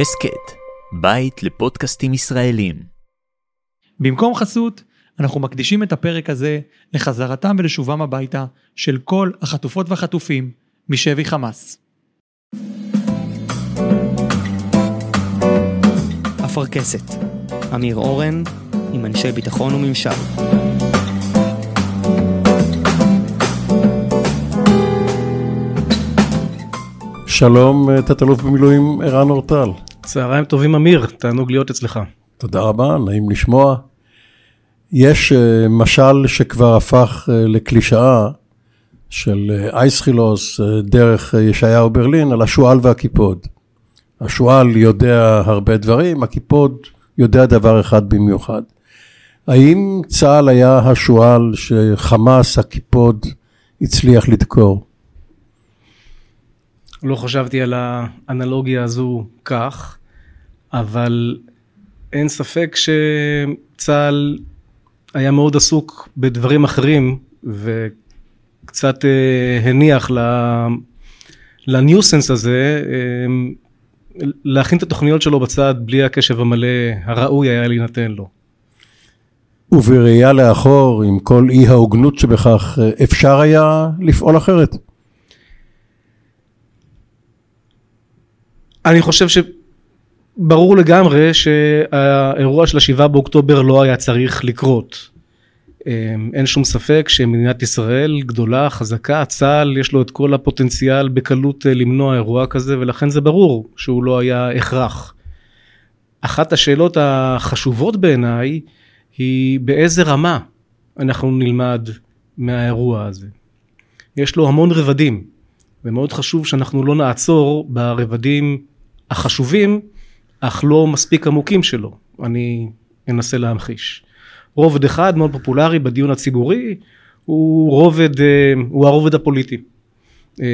הסכת, בית לפודקאסטים ישראלים. במקום חסות, אנחנו מקדישים את הפרק הזה לחזרתם ולשובם הביתה של כל החטופות והחטופים משבי חמאס. אפרכסת, אמיר אורן, עם אנשי ביטחון וממשל. שלום, תת-אלוף במילואים ערן אורטל. צהריים טובים אמיר, תענוג להיות אצלך. תודה רבה, נעים לשמוע. יש uh, משל שכבר הפך uh, לקלישאה של אייסחילוס דרך ישעיהו ברלין על השועל והקיפוד. השועל יודע הרבה דברים, הקיפוד יודע דבר אחד במיוחד. האם צה"ל היה השועל שחמאס, הקיפוד, הצליח לדקור? לא חשבתי על האנלוגיה הזו כך, אבל אין ספק שצה"ל היה מאוד עסוק בדברים אחרים וקצת אה, הניח לניוסנס הזה אה, להכין את התוכניות שלו בצד בלי הקשב המלא הראוי היה להינתן לו. ובראייה לאחור, עם כל אי ההוגנות שבכך, אפשר היה לפעול אחרת? אני חושב שברור לגמרי שהאירוע של השבעה באוקטובר לא היה צריך לקרות. אמ, אין שום ספק שמדינת ישראל גדולה, חזקה, צה"ל יש לו את כל הפוטנציאל בקלות אה, למנוע אירוע כזה ולכן זה ברור שהוא לא היה הכרח. אחת השאלות החשובות בעיניי היא באיזה רמה אנחנו נלמד מהאירוע הזה. יש לו המון רבדים ומאוד חשוב שאנחנו לא נעצור ברבדים החשובים אך לא מספיק עמוקים שלו. אני אנסה להמחיש. רובד אחד מאוד פופולרי בדיון הציבורי הוא רובד, אה, הוא הרובד הפוליטי. אה,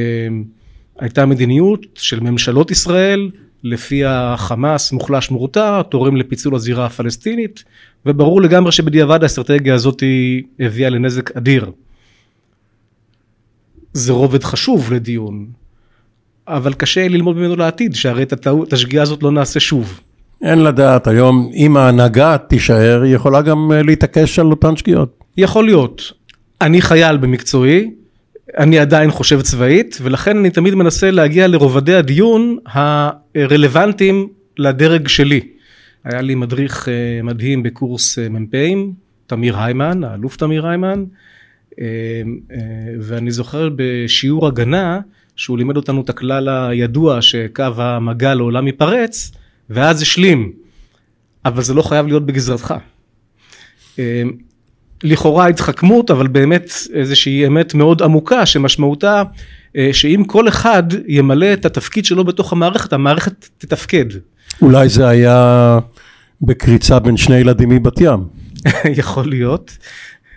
הייתה מדיניות של ממשלות ישראל לפיה חמאס מוחלש מורתע, תורם לפיצול הזירה הפלסטינית וברור לגמרי שבדיעבד האסטרטגיה הזאת הביאה לנזק אדיר. זה רובד חשוב לדיון אבל קשה ללמוד ממנו לעתיד, שהרי את, השגיאה הזאת לא נעשה שוב. אין לדעת, היום אם ההנהגה תישאר, היא יכולה גם אה, להתעקש על אותן שגיאות. יכול להיות. אני חייל במקצועי, אני עדיין חושב צבאית, ולכן אני תמיד מנסה להגיע לרובדי הדיון הרלוונטיים לדרג שלי. היה לי מדריך אה, מדהים בקורס אה, מ"פים, תמיר היימן, האלוף תמיר היימן, ואני זוכר בשיעור הגנה, שהוא לימד אותנו את הכלל הידוע שקו המגע לעולם ייפרץ ואז השלים אבל זה לא חייב להיות בגזרתך. אה, לכאורה התחכמות אבל באמת איזושהי אמת מאוד עמוקה שמשמעותה אה, שאם כל אחד ימלא את התפקיד שלו בתוך המערכת המערכת תתפקד. אולי זה היה בקריצה בין שני ילדים מבת ים. יכול להיות.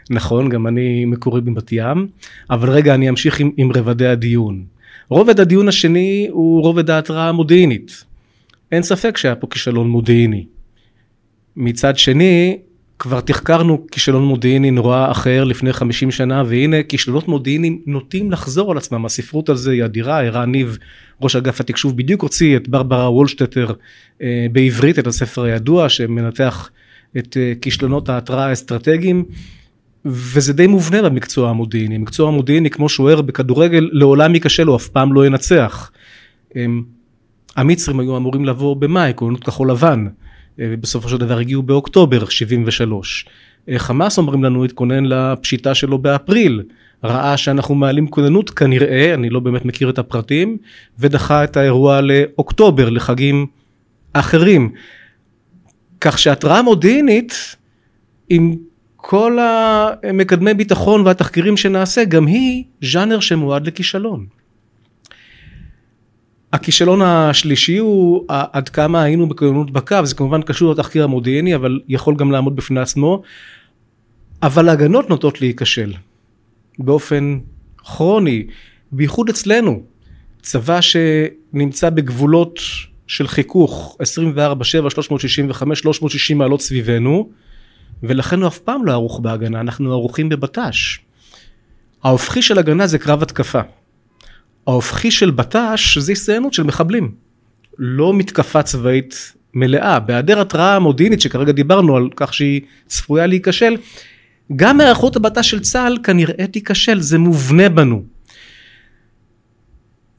נכון, גם אני מקורי בבת ים, אבל רגע אני אמשיך עם, עם רבדי הדיון. רובד הדיון השני הוא רובד ההתראה המודיעינית. אין ספק שהיה פה כישלון מודיעיני. מצד שני, כבר תחקרנו כישלון מודיעיני נורא אחר לפני 50 שנה והנה כישלונות מודיעיניים נוטים לחזור על עצמם הספרות על זה היא אדירה ערן ניב ראש אגף התקשוב בדיוק הוציא את ברברה וולשטטר אה, בעברית את הספר הידוע שמנתח את אה, כישלונות ההתראה האסטרטגיים וזה די מובנה במקצוע המודיעיני, מקצוע המודיעיני כמו שוער בכדורגל לעולם ייכשל הוא אף פעם לא ינצח. המצרים היו אמורים לבוא במאי, כהונות כחול לבן, אה, ובסופו של דבר הגיעו באוקטובר 73. אה, חמאס אומרים לנו התכונן לפשיטה שלו באפריל, ראה שאנחנו מעלים כוננות כנראה, אני לא באמת מכיר את הפרטים, ודחה את האירוע לאוקטובר, לחגים אחרים. כך שהתראה מודיעינית, עם כל המקדמי ביטחון והתחקירים שנעשה גם היא ז'אנר שמועד לכישלון. הכישלון השלישי הוא עד כמה היינו בכוננות בקו זה כמובן קשור לתחקיר המודיעיני אבל יכול גם לעמוד בפני עצמו אבל הגנות נוטות להיכשל באופן כרוני בייחוד אצלנו צבא שנמצא בגבולות של חיכוך 24 7 365 360 מעלות סביבנו ולכן הוא אף פעם לא ערוך בהגנה, אנחנו ערוכים בבט"ש. ההופכי של הגנה זה קרב התקפה. ההופכי של בט"ש זה הסתיינות של מחבלים. לא מתקפה צבאית מלאה. בהיעדר התראה מודיעינית שכרגע דיברנו על כך שהיא צפויה להיכשל, גם היערכות הבט"ש של צה"ל כנראה תיכשל, זה מובנה בנו.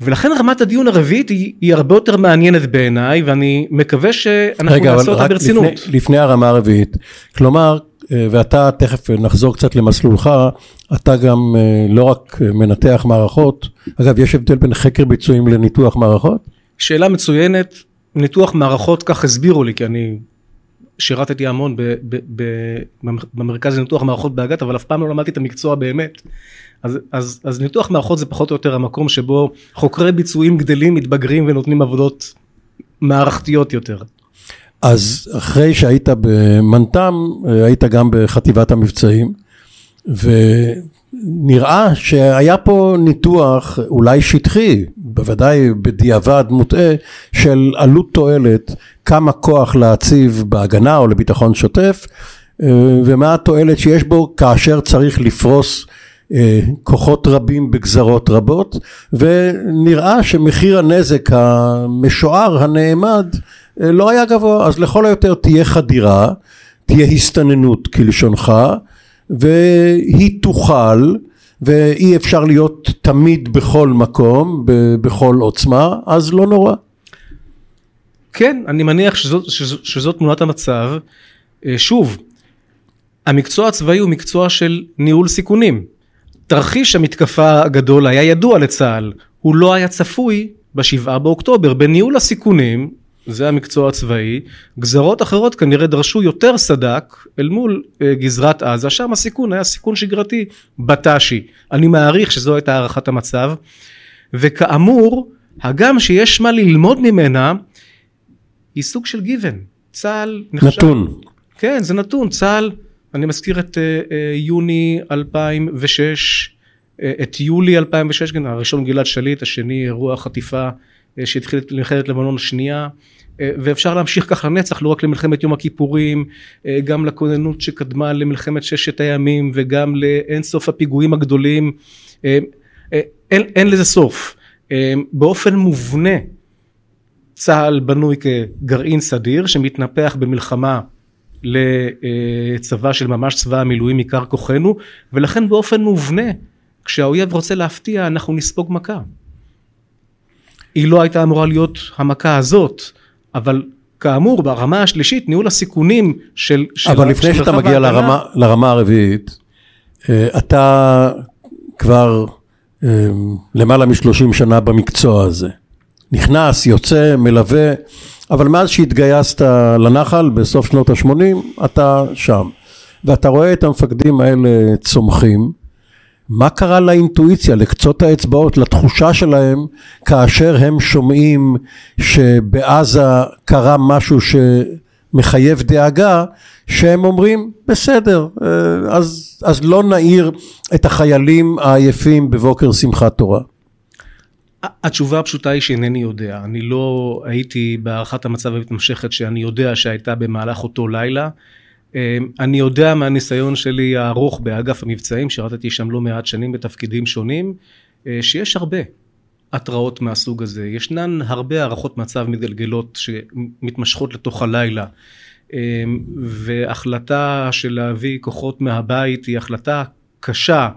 ולכן רמת הדיון הרביעית היא, היא הרבה יותר מעניינת בעיניי ואני מקווה שאנחנו רגע, נעשה אבל אותה רק ברצינות. לפני, לפני הרמה הרביעית. כלומר, אה, ואתה תכף נחזור קצת למסלולך, אתה גם אה, לא רק מנתח מערכות, אגב, יש הבדל בין חקר ביצועים לניתוח מערכות? שאלה מצוינת, ניתוח מערכות כך הסבירו לי כי אני שירתתי המון ב, ב, ב, במרכז לניתוח מערכות באג"ת אבל אף פעם לא למדתי את המקצוע באמת. אז, אז, אז ניתוח מערכות זה פחות או יותר המקום שבו חוקרי ביצועים גדלים, מתבגרים ונותנים עבודות מערכתיות יותר. אז אחרי שהיית במנת"ם, היית גם בחטיבת המבצעים, ונראה שהיה פה ניתוח אולי שטחי, בוודאי בדיעבד מוטעה, של עלות תועלת, כמה כוח להציב בהגנה או לביטחון שוטף, אה, ומה התועלת שיש בו כאשר צריך לפרוס כוחות רבים בגזרות רבות, ונראה שמחיר הנזק המשוער, הנאמד, אה, לא היה גבוה, אז לכל היותר תהיה חדירה, תהיה הסתננות כלשונך, והיא תוכל, ואי אפשר להיות תמיד בכל מקום, בכל עוצמה, אז לא נורא. כן, אני מניח שזאת, שזאת, שזאת תמונת המצב. אה, שוב, המקצוע הצבאי הוא מקצוע של ניהול סיכונים. תרחיש המתקפה הגדול היה ידוע לצה"ל, הוא לא היה צפוי בשבעה באוקטובר. בניהול הסיכונים, זה המקצוע הצבאי, גזרות אחרות כנראה דרשו יותר סד"כ אל מול אה, גזרת עזה, שם הסיכון היה סיכון שגרתי בט"שי. אני מעריך שזו הייתה הערכת המצב, וכאמור, הגם שיש מה ללמוד ממנה, היא סוג של גיוון. צה"ל נחשב... נתון. כן, זה נתון. צה"ל, אני מזכיר את אה, אה, יוני 2006, אה, את יולי 2006, כן, הראשון גלעד שליט, השני אירוע חטיפה שהתחיל את מלחמת לבנון השנייה. ואפשר להמשיך ככה לנצח, לא רק למלחמת יום הכיפורים, גם לכוננות שקדמה למלחמת ששת הימים וגם לאינסוף הפיגועים הגדולים. אין, אין לזה סוף. באופן מובנה צה"ל בנוי כגרעין סדיר שמתנפח במלחמה לצבא של ממש צבא המילואים עיקר כוחנו ולכן באופן מובנה כשהאויב רוצה להפתיע אנחנו נספוג מכה. היא לא הייתה אמורה להיות המכה הזאת אבל כאמור ברמה השלישית ניהול הסיכונים של, של אבל לפני שאתה מגיע ההגנה- לרמה, לרמה הרביעית, אה, אתה כבר אה, למעלה משלושים שנה במקצוע הזה. נכנס, יוצא, מלווה, אבל מאז שהתגייסת לנחל בסוף שנות ה-80, אתה שם. ואתה רואה את המפקדים האלה צומחים. מה קרה לאינטואיציה, לקצות האצבעות, לתחושה שלהם, כאשר הם שומעים שבעזה קרה משהו שמחייב דאגה, שהם אומרים, בסדר, אה, אז, אז לא נעיר את החיילים העייפים בבוקר שמחת תורה. התשובה הפשוטה היא שאינני יודע. אני לא הייתי בהערכת המצב המתמשכת שאני יודע שהייתה במהלך אותו לילה. אה, אני יודע מהניסיון שלי הארוך באגף המבצעים, שירתתי שם לא מעט שנים בתפקידים שונים, אה, שיש הרבה התראות מהסוג הזה. ישנן הרבה הערכות מצב מתגלגלות שמתמשכות לתוך הלילה. אה, והחלטה של להביא כוחות מהבית היא החלטה קשה.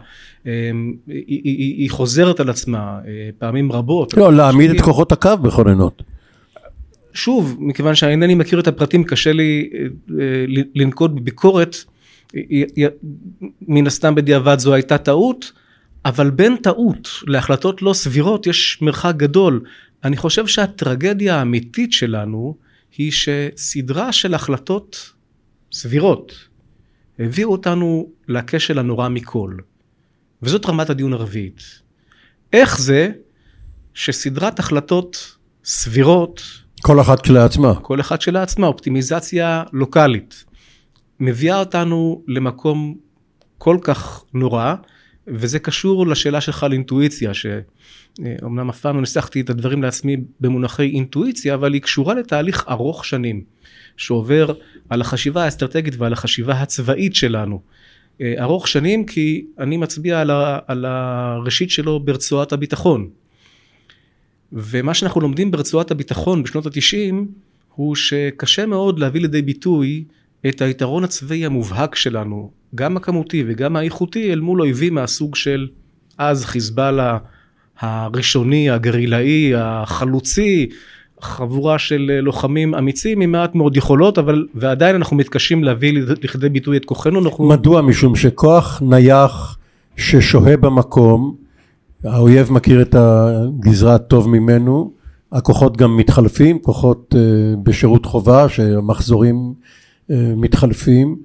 אה, היא, היא, היא, חוזרת על עצמה אה, פעמים רבות. לא, להעמיד את כוחות הקו בכוננות. שוב, מכיוון שאינני מכיר את הפרטים, קשה לי אה, אה, לנקוט בביקורת. מן הסתם בדיעבד זו הייתה טעות, אבל בין טעות להחלטות לא סבירות יש מרחק גדול. אני חושב שהטרגדיה האמיתית שלנו היא שסדרה של החלטות סבירות הביאו אותנו לכשל הנורא מכל. וזאת רמת הדיון הרביעית. איך זה שסדרת החלטות סבירות כל אחת כשלעצמה. כל אחד שלעצמה, אופטימיזציה לוקאלית, מביאה אותנו למקום כל כך נורא, וזה קשור לשאלה שלך על אינטואיציה, שאומנם אף פעם לא ניסחתי את הדברים לעצמי במונחי אינטואיציה, אבל היא קשורה לתהליך ארוך שנים, שעובר על החשיבה האסטרטגית ועל החשיבה הצבאית שלנו. אה, ארוך שנים כי אני מצביע על, ה, על הראשית שלו ברצועת הביטחון. ומה שאנחנו לומדים ברצועת הביטחון בשנות התשעים הוא שקשה מאוד להביא לידי ביטוי את היתרון הצבאי המובהק שלנו, גם הכמותי וגם האיכותי, אל מול אויבים מהסוג של אז חיזבאללה הראשוני, הגרילאי, החלוצי, חבורה של לוחמים אמיצים עם מעט מאוד יכולות, אבל ועדיין אנחנו מתקשים להביא לכדי ביטוי את כוחנו. אנחנו... מדוע? משום שכוח נייח ששוהה במקום, האויב מכיר את הגזרה טוב ממנו, הכוחות גם מתחלפים, כוחות uh, בשירות חובה שהמחזורים uh, מתחלפים,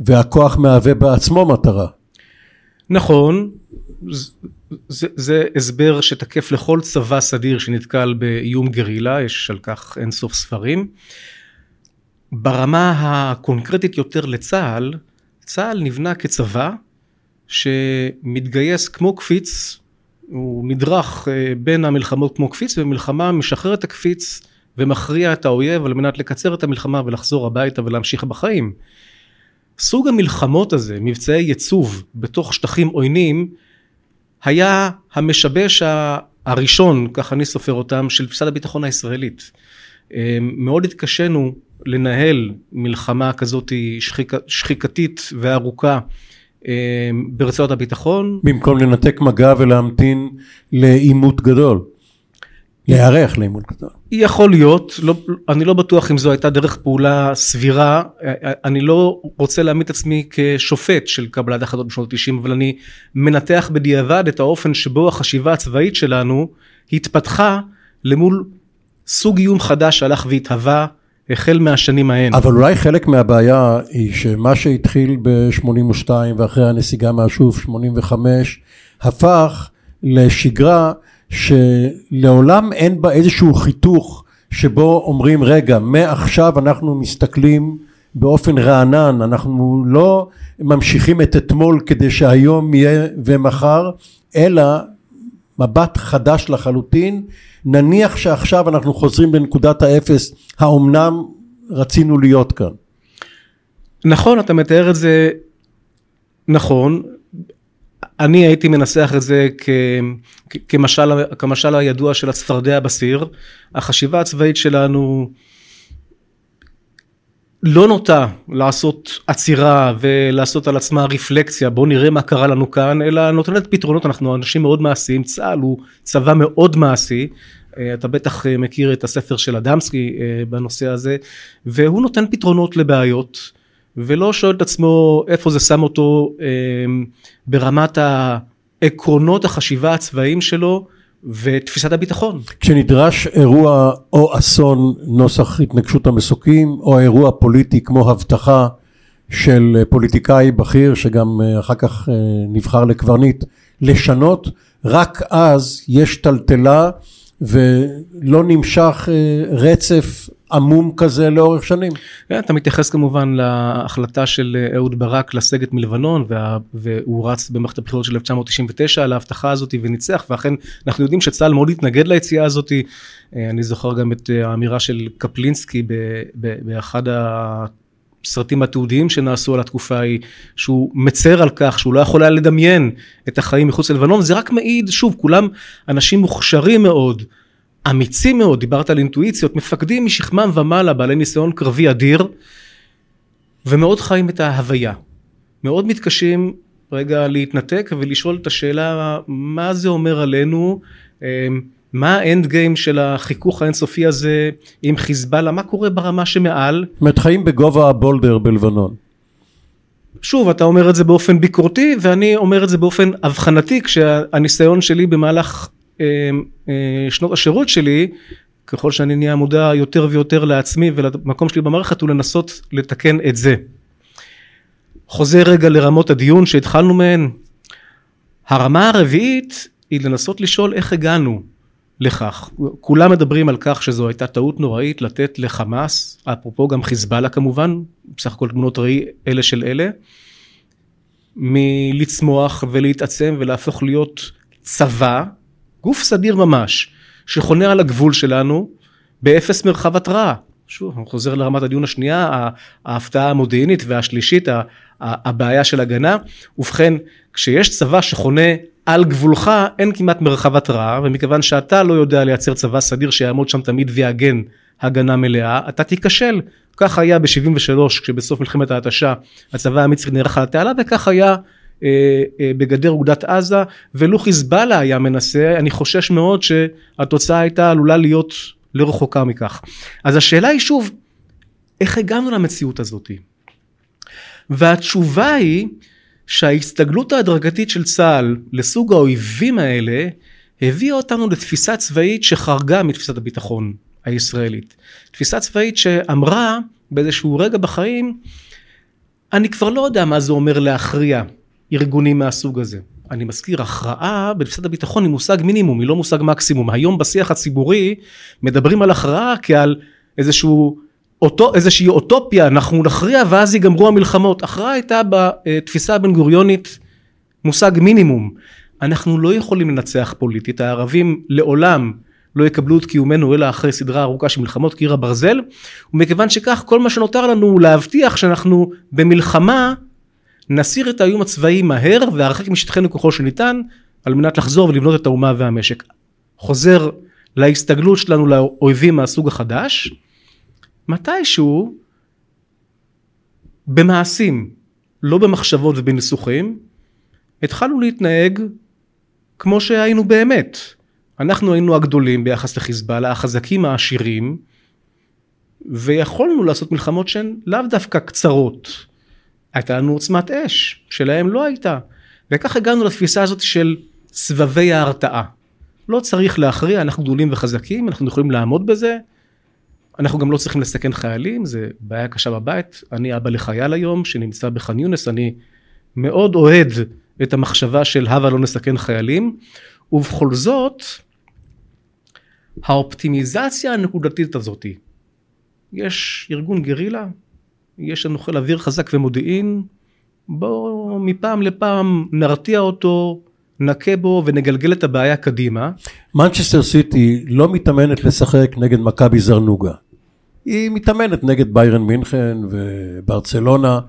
והכוח מהווה בעצמו מטרה. נכון, זה, זה הסבר שתקף לכל צבא סדיר שנתקל באיום גרילה, יש על כך אינסוף ספרים. ברמה הקונקרטית יותר לצה"ל, צה"ל נבנה כצבא שמתגייס כמו קפיץ, הוא נדרך אה, בין המלחמות כמו קפיץ, ומלחמה משחרר את הקפיץ ומכריע את האויב על מנת לקצר את המלחמה ולחזור הביתה ולהמשיך בחיים. סוג המלחמות הזה, מבצעי ייצוב בתוך שטחים עוינים, היה המשבש הראשון, כך אני סופר אותם, של תפיסת הביטחון הישראלית. אה, מאוד התקשינו לנהל מלחמה כזאת שחיק, שחיקתית וארוכה אה, ברצועת הביטחון. במקום לנתק מגע ולהמתין לעימות גדול. להיערך לעימות גדול. יכול להיות, לא, אני לא בטוח אם זו הייתה דרך פעולה סבירה, אני לא רוצה להעמיד את עצמי כשופט של קבלת החלטות בשנות ה-90, אבל אני מנתח בדיעבד את האופן שבו החשיבה הצבאית שלנו התפתחה למול סוג איום חדש שהלך והתהווה החל מהשנים ההן. אבל אולי חלק מהבעיה היא שמה שהתחיל ב-82 ואחרי הנסיגה מהשוף 85 הפך לשגרה שלעולם אין בה איזשהו חיתוך שבו אומרים רגע מעכשיו אנחנו מסתכלים באופן רענן אנחנו לא ממשיכים את אתמול כדי שהיום יהיה ומחר אלא מבט חדש לחלוטין. נניח שעכשיו אנחנו חוזרים לנקודת האפס האומנם רצינו להיות כאן. נכון אתה מתאר את זה נכון אני הייתי מנסח את זה כמשל, כמשל הידוע של הצפרדע בסיר. החשיבה הצבאית שלנו לא נוטה לעשות עצירה ולעשות על עצמה רפלקציה בוא נראה מה קרה לנו כאן אלא נותנת פתרונות. אנחנו אנשים מאוד מעשיים צה"ל הוא צבא מאוד מעשי. אה, אתה בטח אה, מכיר את הספר של אדמסקי אה, בנושא הזה והוא נותן פתרונות לבעיות ולא שואל את עצמו איפה זה שם אותו אה, ברמת העקרונות החשיבה הצבאיים שלו ותפיסת הביטחון. כשנדרש אירוע או אסון נוסח התנגשות המסוקים או אירוע פוליטי כמו הבטחה של פוליטיקאי בכיר שגם אה, אחר כך אה, נבחר לקברניט לשנות רק אז יש טלטלה ולא נמשך אה, רצף עמום כזה לאורך שנים. כן, אתה מתייחס כמובן להחלטה של אהוד ברק לסגת מלבנון וה, והוא רץ במערכת הבחירות של 1999 על ההבטחה הזאת וניצח ואכן אנחנו יודעים שצה"ל מאוד התנגד ליציאה הזאת. אה, אני זוכר גם את אה, האמירה של קפלינסקי באחד הסרטים התיעודיים שנעשו על התקופה ההיא, שהוא מצר על כך שהוא לא יכול היה לדמיין את החיים מחוץ ללבנון, זה רק מעיד, שוב, כולם אנשים מוכשרים מאוד, אמיצים מאוד, דיברת על אינטואיציות, מפקדים משכמם ומעלה, בעלי ניסיון קרבי אדיר, ומאוד חיים את ההוויה. מאוד מתקשים רגע להתנתק ולשאול את השאלה מה זה אומר עלינו, אמ, מה האנד גיים של החיכוך האינסופי הזה עם חיזבאללה, מה קורה ברמה שמעל. זאת אומרת חיים בגובה הבולדר בלבנון. שוב אתה אומר את זה באופן ביקורתי ואני אומר את זה באופן אבחנתי כשהניסיון שלי במהלך אה, אה, שנות השירות שלי ככל שאני נהיה מודע יותר ויותר לעצמי ולמקום שלי במערכת הוא לנסות לתקן את זה. חוזר רגע לרמות הדיון שהתחלנו מהן. הרמה הרביעית היא לנסות לשאול איך הגענו לכך. כולם מדברים על כך שזו הייתה טעות נוראית לתת לחמאס, אפרופו גם חיזבאללה כמובן, בסך הכל תמונות ראי אלה של אלה, מלצמוח ולהתעצם ולהפוך להיות צבא גוף סדיר ממש, שחונה על הגבול שלנו באפס מרחב התראה. שוב, אני חוזר לרמת הדיון השנייה, ההפתעה המודיעינית והשלישית, הבעיה של הגנה. ובכן, כשיש צבא שחונה על גבולך אין כמעט מרחב התראה ומכיוון שאתה לא יודע לייצר צבא סדיר שיעמוד שם תמיד ויגן הגנה מלאה אתה תיכשל. כך היה ב-73 כשבסוף מלחמת ההתשה הצבא המצרי נערך על התעלה וכך היה אה, אה, בגדר אוגדת עזה ולו חיזבאללה היה מנסה. אני חושש מאוד שהתוצאה הייתה עלולה להיות לא רחוקה מכך. אז השאלה היא שוב איך הגענו למציאות הזאת? והתשובה היא שההסתגלות ההדרגתית של צה"ל לסוג האויבים האלה הביאה אותנו לתפיסה צבאית שחרגה מתפיסת הביטחון הישראלית. תפיסה צבאית שאמרה באיזשהו רגע בחיים אני כבר לא יודע מה זה אומר להכריע ארגונים מהסוג הזה. אני מזכיר, הכרעה בתפיסת הביטחון היא מושג מינימום, היא לא מושג מקסימום. היום בשיח הציבורי מדברים על הכרעה כעל איזשהו, אותו, איזושהי אוטופיה, אנחנו נכריע ואז ייגמרו המלחמות. הכרעה הייתה בתפיסה הבן גוריונית מושג מינימום. אנחנו לא יכולים לנצח פוליטית, הערבים לעולם לא יקבלו את קיומנו אלא אחרי סדרה ארוכה של מלחמות קיר הברזל ומכיוון שכך כל מה שנותר לנו הוא להבטיח שאנחנו במלחמה נסיר את האיום הצבאי מהר והרחק משטחנו ככל שניתן על מנת לחזור ולבנות את האומה והמשק. חוזר להסתגלות שלנו לאויבים מהסוג החדש מתישהו במעשים לא במחשבות ובניסוחים התחלנו להתנהג כמו שהיינו באמת אנחנו היינו הגדולים ביחס לחיזבאללה, החזקים העשירים, ויכולנו לעשות מלחמות שהן לאו דווקא קצרות. הייתה לנו עוצמת אש, שלהם לא הייתה. וכך הגענו לתפיסה הזאת של סבבי ההרתעה. לא צריך להכריע, אנחנו גדולים וחזקים, אנחנו יכולים לעמוד בזה. אנחנו גם לא צריכים לסכן חיילים, זה בעיה קשה בבית. אני אבא לחייל היום שנמצא בח'אן יונס, אני מאוד אוהד את המחשבה של הבה לא נסכן חיילים, ובכל זאת, האופטימיזציה הנקודתית הזאת, יש ארגון גרילה, יש לנו חיל אוויר חזק ומודיעין, בואו מפעם לפעם נרתיע אותו, נכה בו ונגלגל את הבעיה קדימה. מנצ'סטר סיטי לא מתאמנת לשחק נגד מכבי זרנוגה. היא מתאמנת נגד ביירן מינכן וברצלונה,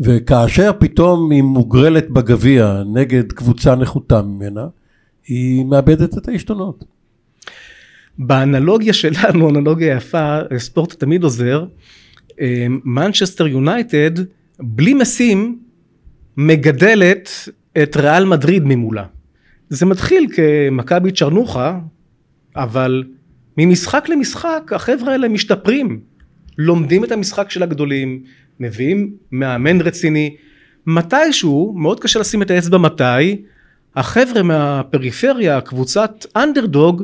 וכאשר פתאום היא מוגרלת בגביע נגד קבוצה נחותה ממנה, היא מאבדת את העשתונות. באנלוגיה שלנו, אנלוגיה יפה, ספורט תמיד עוזר, מנצ'סטר יונייטד בלי משים מגדלת את ריאל מדריד ממולה. זה מתחיל כמכבי צ'רנוחה, אבל ממשחק למשחק החבר'ה האלה משתפרים, לומדים את המשחק של הגדולים, מביאים מאמן רציני, מתישהו, מאוד קשה לשים את האצבע מתי, החבר'ה מהפריפריה, קבוצת אנדרדוג,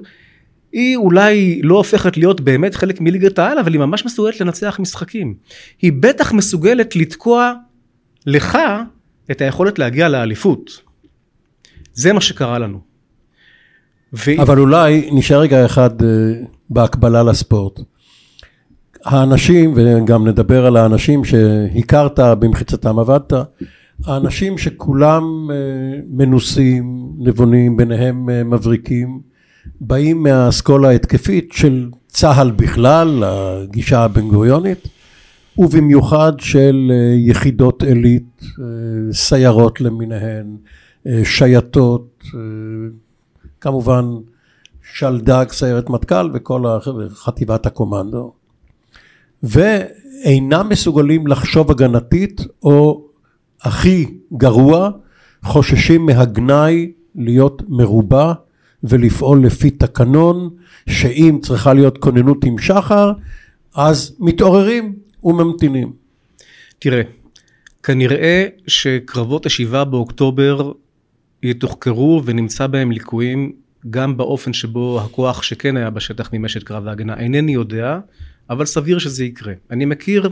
היא אולי לא הופכת להיות באמת חלק מליגת העל, אבל היא ממש מסוגלת לנצח משחקים. היא בטח מסוגלת לתקוע לך את היכולת להגיע לאליפות. זה מה שקרה לנו. ו... אבל אולי נשאר רגע אחד uh, בהקבלה לספורט. האנשים, וגם נדבר על האנשים שהכרת במחיצתם עבדת, האנשים שכולם uh, מנוסים, נבונים, ביניהם uh, מבריקים, באים מהאסכולה ההתקפית של צה"ל בכלל, הגישה הבן גוריונית, ובמיוחד של אה, יחידות עילית, אה, סיירות למיניהן, אה, שייטות, כמובן שלדג, סיירת מטכ"ל וכל חטיבת הקומנדו, ואינם מסוגלים לחשוב הגנתית, או הכי גרוע, חוששים מהגנאי להיות מרובע ולפעול לפי תקנון, שאם צריכה להיות כוננות עם שחר, אז מתעוררים וממתינים. תראה, כנראה שקרבות השבעה באוקטובר יתוחקרו ונמצא בהם ליקויים גם באופן שבו הכוח שכן היה בשטח מימש את קרב ההגנה. אינני יודע, אבל סביר שזה יקרה. אני מכיר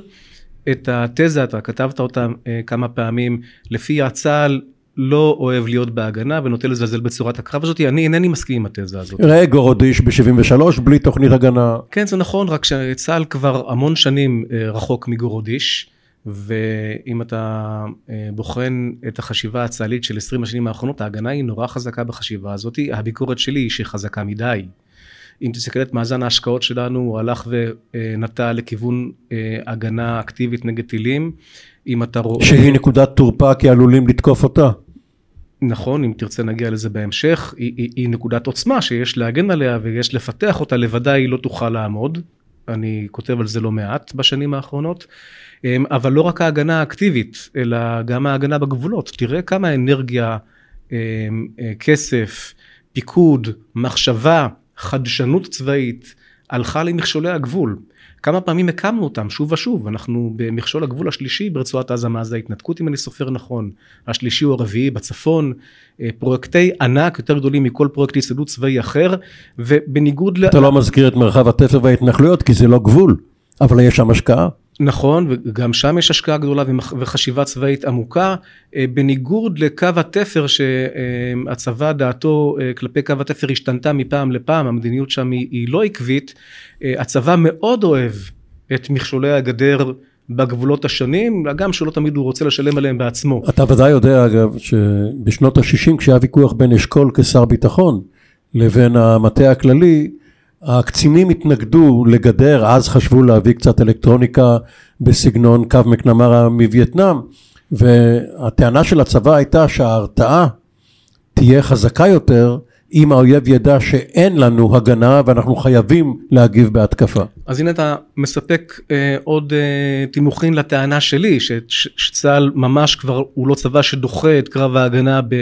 את התזה, אתה כתבת אותה אה, כמה פעמים, לפי הצה"ל לא אוהב להיות בהגנה ונוטה לזלזל בצורת הקרב הזאת, אני אינני מסכים עם התזה הזאת. ראה גורודיש ב-73 בלי תוכנית הגנה. כן זה נכון, רק שצה"ל כבר המון שנים אה, רחוק מגורודיש, ואם אתה אה, בוחן את החשיבה הצה"לית של 20 השנים האחרונות, ההגנה היא נורא חזקה בחשיבה הזאת, הביקורת שלי היא שהיא חזקה מדי. אם תסתכל את מאזן ההשקעות שלנו, הוא הלך ונטע לכיוון אה, הגנה אקטיבית נגד טילים. אם אתה רואה... שהיא נקודת תורפה כי עלולים לתקוף אותה. נכון, אם תרצה נגיע לזה בהמשך, היא, היא, היא נקודת עוצמה שיש להגן עליה ויש לפתח אותה, לבדה היא לא תוכל לעמוד. אני כותב על זה לא מעט בשנים האחרונות. אמ, אבל לא רק ההגנה האקטיבית, אלא גם ההגנה בגבולות. תראה כמה אנרגיה, אמ, אה, כסף, פיקוד, מחשבה, חדשנות צבאית, הלכה למכשולי הגבול. כמה פעמים הקמנו אותם שוב ושוב, אנחנו במכשול הגבול השלישי ברצועת עזה מאז ההתנתקות אם אני סופר נכון, השלישי או הרביעי בצפון, אה, פרויקטי ענק יותר גדולים מכל פרויקט הצטיידות צבאי אחר, ובניגוד אתה ל... לא מזכיר את מרחב התפר וההתנחלויות כי זה לא גבול, אבל יש שם השקעה. נכון, וגם שם יש השקעה גדולה וחשיבה צבאית עמוקה, אה, בניגוד לקו התפר שהצבא דעתו אה, כלפי קו התפר השתנתה מפעם לפעם, המדיניות שם היא, היא לא עקבית, אה, הצבא מאוד אוהב את מכשולי הגדר בגבולות השונים, גם שלא תמיד הוא רוצה לשלם עליהם בעצמו. אתה ודאי יודע אגב שבשנות ה-60 כשהיה ויכוח בין אשכול כשר ביטחון לבין המטה הכללי, הקצינים התנגדו לגדר, אז חשבו להביא קצת אלקטרוניקה בסגנון קו מקנמרה מווייטנאם, והטענה של הצבא הייתה שההרתעה תהיה חזקה יותר אם האויב ידע שאין לנו הגנה ואנחנו חייבים להגיב בהתקפה. אז הנה אתה מספק אה, עוד אה, תימוכין לטענה שלי, ש, ש, שצה"ל ממש כבר הוא לא צבא שדוחה את קרב ההגנה ב,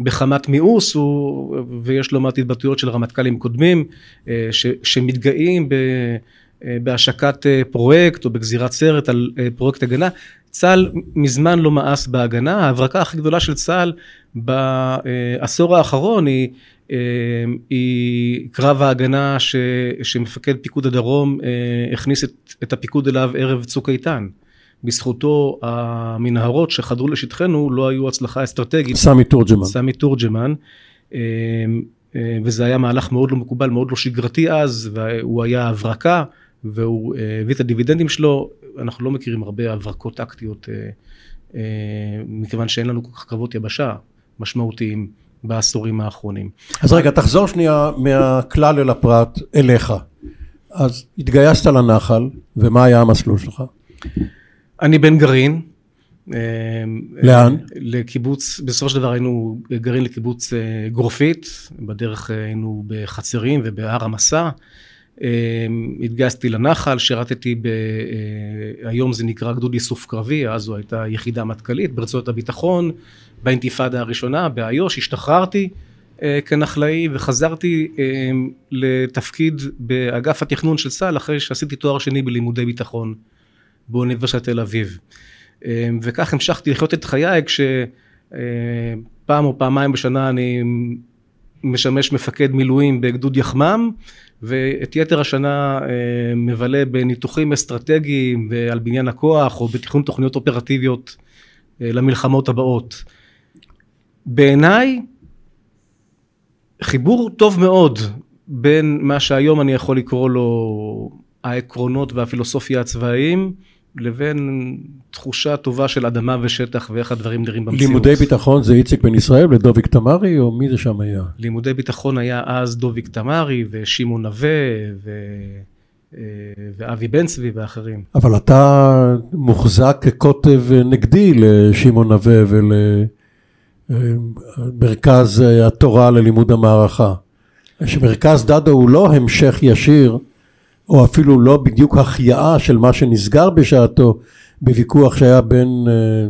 בחמת מיאוס, הוא, ויש לא מעט התבטאויות של רמטכ"לים קודמים, אה, ש, שמתגאים ב... אה, בהשקת אה, פרויקט או בגזירת סרט על אה, פרויקט הגנה. צה"ל מזמן לא מאס בהגנה, ההברקה הכי גדולה של צה"ל בעשור האחרון היא היא קרב ההגנה ש, שמפקד פיקוד הדרום אה, הכניס את, את הפיקוד אליו ערב צוק איתן. בזכותו המנהרות שחדרו לשטחנו לא היו הצלחה אסטרטגית. סמי תורג'מן. סמי תורג'מן. אה, וזה היה מהלך מאוד לא מקובל, מאוד לא שגרתי אז, והוא היה הברקה, והוא הביא את הדיבידנדים שלו. אנחנו לא מכירים הרבה הברקות טקטיות, מכיוון שאין לנו כל כך קרבות יבשה משמעותיים. בעשורים האחרונים. אז רגע, תחזור שנייה מהכלל אל הפרט, אליך. אז התגייסת לנחל, ומה היה המסלול שלך? אני בן גרעין. אה, לאן? לקיבוץ, בסופו של דבר היינו גרעין לקיבוץ אה, גרופית, בדרך אה, היינו בחצרים ובהר המסע. התגייסתי לנחל, שירתתי ב... היום זה נקרא גדוד איסוף קרבי, אז זו הייתה יחידה מטכ"לית ברצועות הביטחון, באינתיפאדה הראשונה באיו"ש, השתחררתי אה, כנחלאי וחזרתי אה, לתפקיד באגף התכנון של צה"ל אחרי שעשיתי תואר שני בלימודי ביטחון באוניברסיטת תל אביב. אה, וכך המשכתי לחיות את חיי כשפעם או פעמיים בשנה אני משמש מפקד מילואים בגדוד יחמ"ם ואת יתר השנה מבלה בניתוחים אסטרטגיים ועל בניין הכוח או בתכנון תוכניות אופרטיביות למלחמות הבאות. בעיניי חיבור טוב מאוד בין מה שהיום אני יכול לקרוא לו העקרונות והפילוסופיה הצבאיים לבין תחושה טובה של אדמה ושטח ואיך הדברים נראים במציאות. לימודי ביטחון זה איציק בן ישראל ודוביק תמרי או מי זה שם היה? לימודי ביטחון היה אז דוביק תמרי ושמעון נווה ו... אה, ואבי בן צבי ואחרים. אבל אתה מוחזק כקוטב נגדי לשמעון נווה ול... מרכז אה, התורה ללימוד המערכה. שמרכז דדו הוא לא המשך ישיר, או אפילו לא בדיוק החייאה של מה שנסגר בשעתו בוויכוח שהיה בין אה,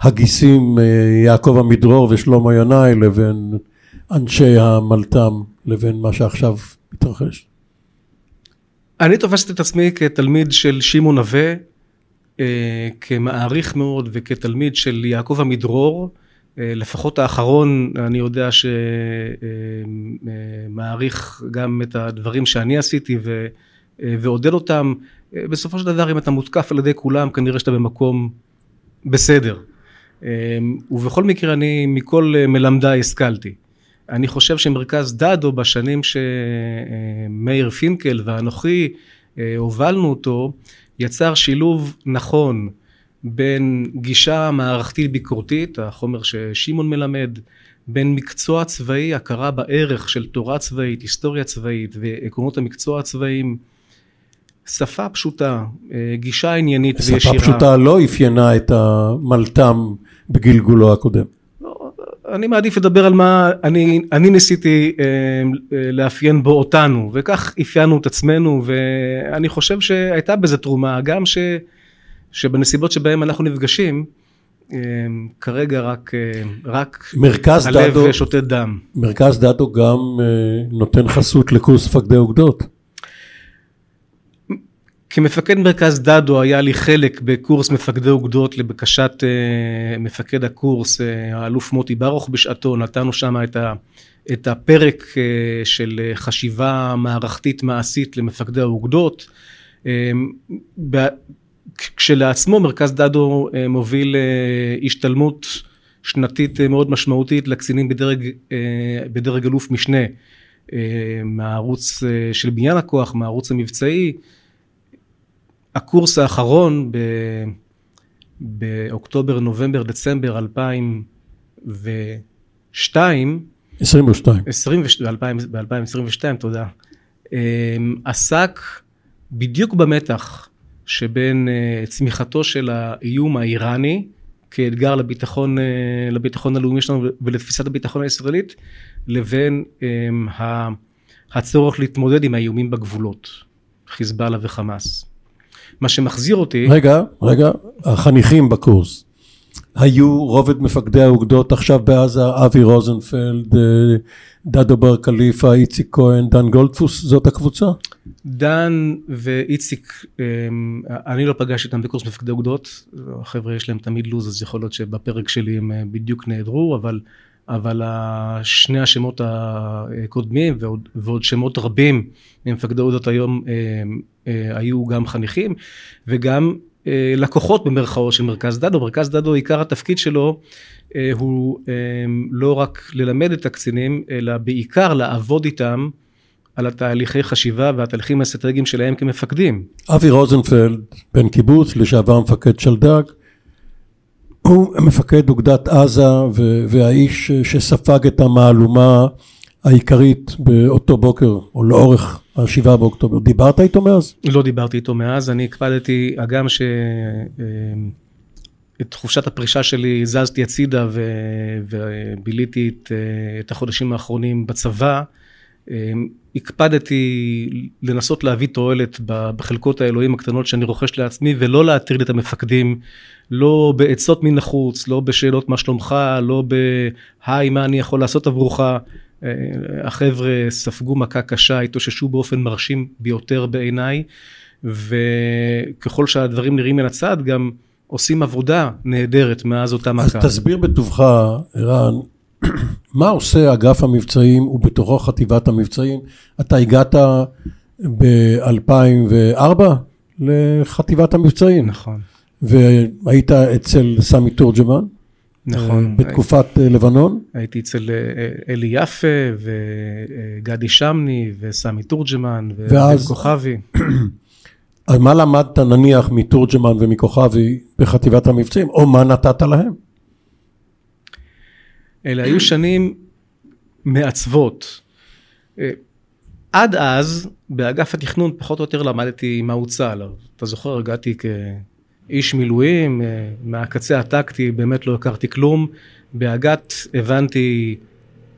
הגיסים אה, יעקב עמידרור ושלמה ינאי לבין אנשי המלת"ם לבין מה שעכשיו מתרחש. אני תופסת את עצמי כתלמיד של שמעון נווה, כמעריך מאוד וכתלמיד של יעקב עמידרור. אה, לפחות האחרון, אני יודע שמעריך גם את הדברים שאני עשיתי ו, אה, ועודד אותם. אה, בסופו של דבר, אם אתה מותקף על ידי כולם, כנראה שאתה במקום בסדר. ובכל מקרה, אני מכל מלמדיי השכלתי. אני חושב שמרכז דדו בשנים שמאיר פינקל ואנוכי הובלנו אותו, יצר שילוב נכון בין גישה מערכתית ביקורתית, החומר ששמעון מלמד, בין מקצוע צבאי, הכרה בערך של תורה צבאית, היסטוריה צבאית ועקרונות המקצוע הצבאיים, שפה פשוטה, אה, גישה עניינית וישירה. שפה פשוטה לא אפיינה את המלת"ם בגלגולו הקודם. לא, אני מעדיף לדבר על מה אני, אני ניסיתי אה, לאפיין בו אותנו, וכך אפיינו את עצמנו, ואני חושב שהייתה בזה תרומה, גם ש, שבנסיבות שבהן אנחנו נפגשים, אה, כרגע רק, אה, רק מרכז הלב דדו, שותת דם. מרכז דדו גם אה, נותן חסות לקורס מפקדי אוגדות. כמפקד מרכז דדו היה לי חלק בקורס מפקדי אוגדות לבקשת מפקד הקורס, האלוף מוטי ברוך בשעתו, נתנו שם את, ה, את הפרק של חשיבה מערכתית מעשית למפקדי האוגדות. כשלעצמו מרכז דדו אה, מוביל אה, השתלמות שנתית אה, מאוד משמעותית לקצינים בדרג, בדרג אלוף משנה מהערוץ של בניין הכוח, מהערוץ המבצעי. הקורס האחרון ב... באוקטובר, נובמבר, דצמבר 2002, 22. 2022, תודה, אמ, עסק בדיוק במתח שבין אה, צמיחתו של האיום האיראני כאתגר לביטחון, אה, לביטחון הלאומי שלנו ולתפיסת הביטחון הישראלית, לבין אמ, הצורך להתמודד עם האיומים בגבולות, חיזבאללה וחמאס. מה שמחזיר אותי, רגע, רגע, החניכים בקורס. היו רובד מפקדי האוגדות עכשיו בעזה, אבי רוזנפלד, אה, דדו בר כליפה, איציק כהן, דן גולדפוס, זאת הקבוצה? דן ואיציק, אמ, אני לא פגשתי אותם בקורס מפקדי אוגדות, החבר'ה יש להם תמיד לו"ז, אז יכול להיות שבפרק שלי הם אה, בדיוק נעדרו, אבל, אבל שני השמות הקודמים ועוד, ועוד שמות רבים ממפקדי אוגדות היום אמ, אה, היו גם חניכים וגם לקוחות במרכאות של מרכז דדו. מרכז דדו, עיקר התפקיד שלו אה, הוא אמ, לא רק ללמד את הקצינים, אלא בעיקר לעבוד איתם על התהליכי חשיבה והתהליכים האסטרטגיים שלהם כמפקדים. אבי רוזנפלד, בן קיבוץ, לשעבר מפקד שלדג, הוא מפקד אוגדת עזה והאיש שספג את המהלומה העיקרית באותו בוקר, או לאורך השבעה באוקטובר. דיברת איתו מאז? לא דיברתי איתו מאז, אני הקפדתי, הגם ש... אמ, את חופשת הפרישה שלי זזתי הצידה ו... וביליתי את, אה, את החודשים האחרונים בצבא, אמ, הקפדתי לנסות להביא תועלת בחלקות האלוהים הקטנות שאני רוכש לעצמי ולא להטריד את המפקדים, לא בעצות מן החוץ, לא בשאלות מה שלומך, לא ב"היי מה אני יכול לעשות עבורך". החבר'ה ספגו מכה קשה, התאוששו באופן מרשים ביותר בעיניי, וככל שהדברים נראים מן הצד גם עושים עבודה נהדרת מאז אותה אז מכה. תסביר בטובך, ערן, מה עושה אגף המבצעים ובתוכו חטיבת המבצעים? אתה הגעת ב-2004 לחטיבת המבצעים, נכון, והיית אצל סמי תורג'מן, נכון. אה, בתקופת אה, לבנון, הייתי אצל אה, אלי יפה וגדי שמני וסמי תורג'מן ואז- ודב כוכבי. אז מה למדת נניח מתורג'מן ומכוכבי בחטיבת המבצעים, או מה נתת להם? אלה היו שנים מעצבות. עד אז, באגף התכנון פחות או יותר למדתי מהו צה"ל. אתה זוכר, הגעתי כאיש מילואים, אה, מהקצה הטקטי באמת לא הכרתי כלום. באג"ת הבנתי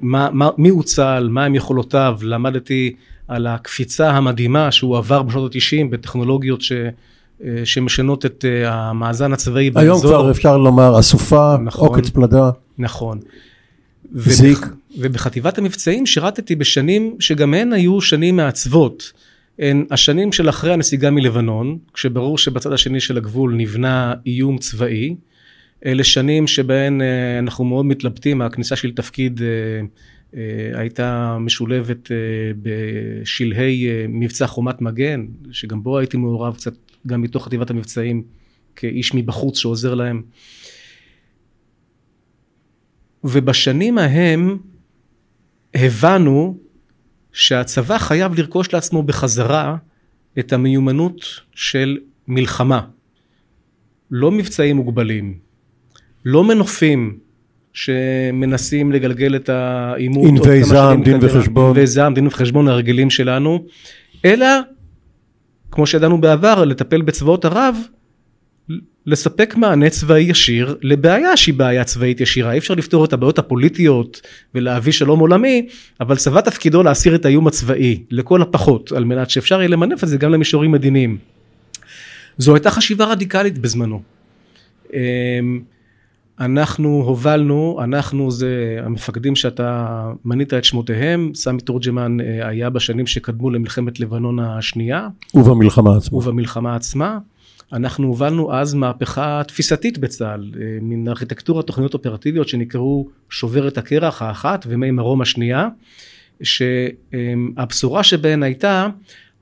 מה, מה, מי הוא צה"ל, מהם יכולותיו, למדתי על הקפיצה המדהימה שהוא עבר בשנות ה-90 בטכנולוגיות ש, אה, שמשנות את אה, המאזן הצבאי באזור. היום כבר אפשר לומר אסופה, נכון. עוקץ פלדה, נכון. זיק. ובח... ובחטיבת המבצעים שירתתי בשנים שגם הן היו שנים מעצבות. הן השנים של אחרי הנסיגה מלבנון, כשברור שבצד השני של הגבול נבנה איום צבאי. אלה שנים שבהן אה, אנחנו מאוד מתלבטים, הכניסה של תפקיד אה, אה, הייתה משולבת בשלהי מבצע חומת מגן, שגם בו הייתי מעורב קצת גם מתוך חטיבת המבצעים כאיש מבחוץ שעוזר להם. ובשנים ההם הבנו שהצבא חייב לרכוש לעצמו בחזרה את המיומנות של מלחמה. לא מבצעים מוגבלים, לא מנופים שמנסים לגלגל את העימות. ענבי זעם, דין וחשבון. ענבי זעם, דין וחשבון הרגילים שלנו, אלא, כמו שידענו בעבר, לטפל בצבאות ערב לספק מענה צבאי ישיר לבעיה שהיא בעיה צבאית ישירה. אי אפשר לפתור את הבעיות הפוליטיות ולהביא שלום עולמי, אבל צבא תפקידו להסיר את האיום הצבאי, לכל הפחות, על מנת שאפשר יהיה למנף את זה גם למישורים מדיניים. זו הייתה חשיבה רדיקלית בזמנו. אמ, אנחנו הובלנו, אנחנו זה המפקדים שאתה מנית את שמותיהם, סמי תורג'מן אה, היה בשנים שקדמו למלחמת לבנון השנייה. ובמלחמה עצמה. ובמלחמה עצמה. אנחנו הובלנו אז מהפכה תפיסתית בצה"ל, אה, מן ארכיטקטורה תוכניות אופרטיביות שנקראו שוברת הקרח האחת ומי מרום השנייה, שהבשורה שבהן הייתה,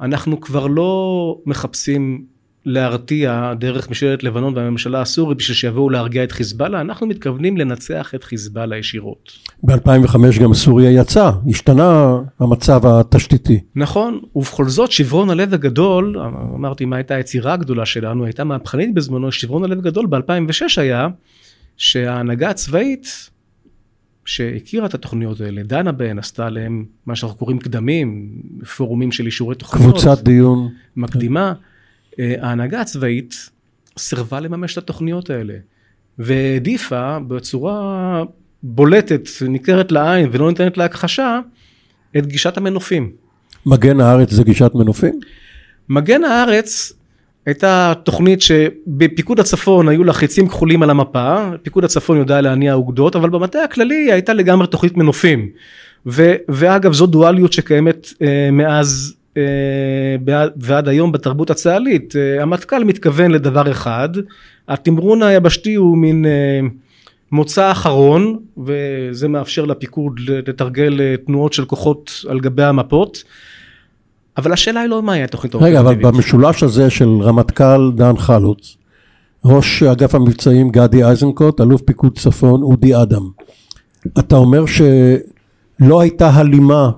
אנחנו כבר לא מחפשים להרתיע דרך משלת לבנון והממשלה הסורית בשביל שיבואו להרגיע את חיזבאללה, אנחנו מתכוונים לנצח את חיזבאללה ישירות. ב-2005 גם סוריה יצאה, השתנה המצב התשתיתי. נכון, ובכל זאת שברון הלב הגדול, אמרתי מה הייתה היצירה הגדולה שלנו, הייתה מהפכנית בזמנו, שברון הלב הגדול ב-2006 היה שההנהגה הצבאית שהכירה את התוכניות האלה, דנה בהן, עשתה עליהן מה שאנחנו קוראים קדמים, פורומים של אישורי תוכניות. קבוצת דיון. מקדימה. אה, ההנהגה הצבאית סירבה לממש את התוכניות האלה והעדיפה בצורה בולטת, ניכרת לעין ולא ניתנת להכחשה את גישת המנופים. מגן הארץ זה גישת מנופים? מגן הארץ הייתה תוכנית שבפיקוד הצפון היו לה חיצים כחולים על המפה, פיקוד הצפון יודע להניע אוגדות, אבל במטה הכללי הייתה לגמרי תוכנית מנופים. ו, ואגב זו דואליות שקיימת אה, מאז אה, ועד היום בתרבות הצה"לית. אה, המטכ"ל מתכוון לדבר אחד, התמרון היבשתי הוא מין אה, מוצא אחרון וזה מאפשר לפיקוד לתרגל תנועות של כוחות על גבי המפות. אבל השאלה היא לא מהי התוכנית רגע, אבל במשולש הזה של רמטכ"ל דן חלוץ, ראש אגף המבצעים גדי איזנקוט, אלוף פיקוד צפון אודי אדם, אתה אומר שלא הייתה הלימה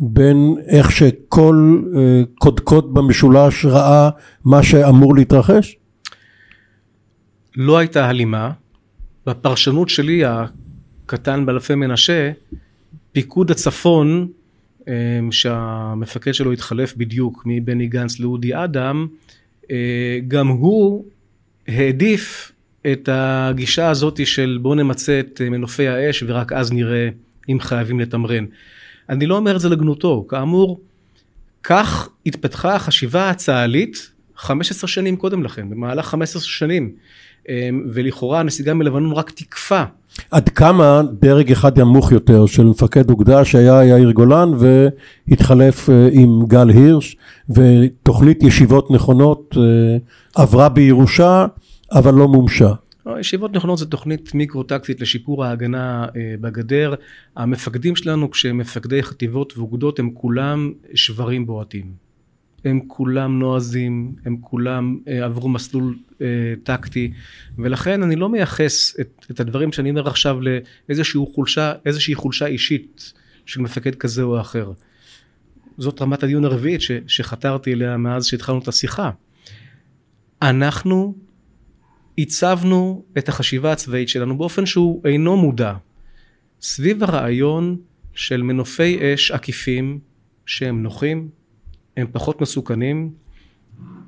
בין איך שכל אה, קודקוד במשולש ראה מה שאמור להתרחש? לא הייתה הלימה. בפרשנות שלי הקטן באלפי מנשה, פיקוד הצפון אה, שהמפקד שלו התחלף בדיוק מבני גנץ לאודי אדם, אה, גם הוא העדיף את הגישה הזאת של בוא נמצה את מנופי האש ורק אז נראה אם חייבים לתמרן. אני לא אומר את זה לגנותו, כאמור, כך התפתחה החשיבה הצה"לית 15 שנים קודם לכן, במהלך 15 שנים, אמ, ולכאורה הנסיגה מלבנון רק תקפה. עד כמה דרג אחד נמוך יותר של מפקד אוגדה שהיה יאיר גולן והתחלף אה, עם גל הירש ותוכנית ישיבות נכונות אה, עברה בירושה אבל לא מומשה. ישיבות נכונות זה תוכנית מיקרו-טקטית לשיפור ההגנה אה, בגדר. המפקדים שלנו כשהם מפקדי חטיבות ואוגדות הם כולם שברים בועטים. הם כולם נועזים, הם כולם אה, עברו מסלול אה, טקטי ולכן אני לא מייחס את, את הדברים שאני אומר עכשיו לאיזושהי חולשה, איזושהי חולשה אישית של מפקד כזה או אחר. זאת רמת הדיון הרביעית ש, שחתרתי אליה מאז שהתחלנו את השיחה. אנחנו עיצבנו את החשיבה הצבאית שלנו באופן שהוא אינו מודע סביב הרעיון של מנופי אש עקיפים שהם נוחים, הם פחות מסוכנים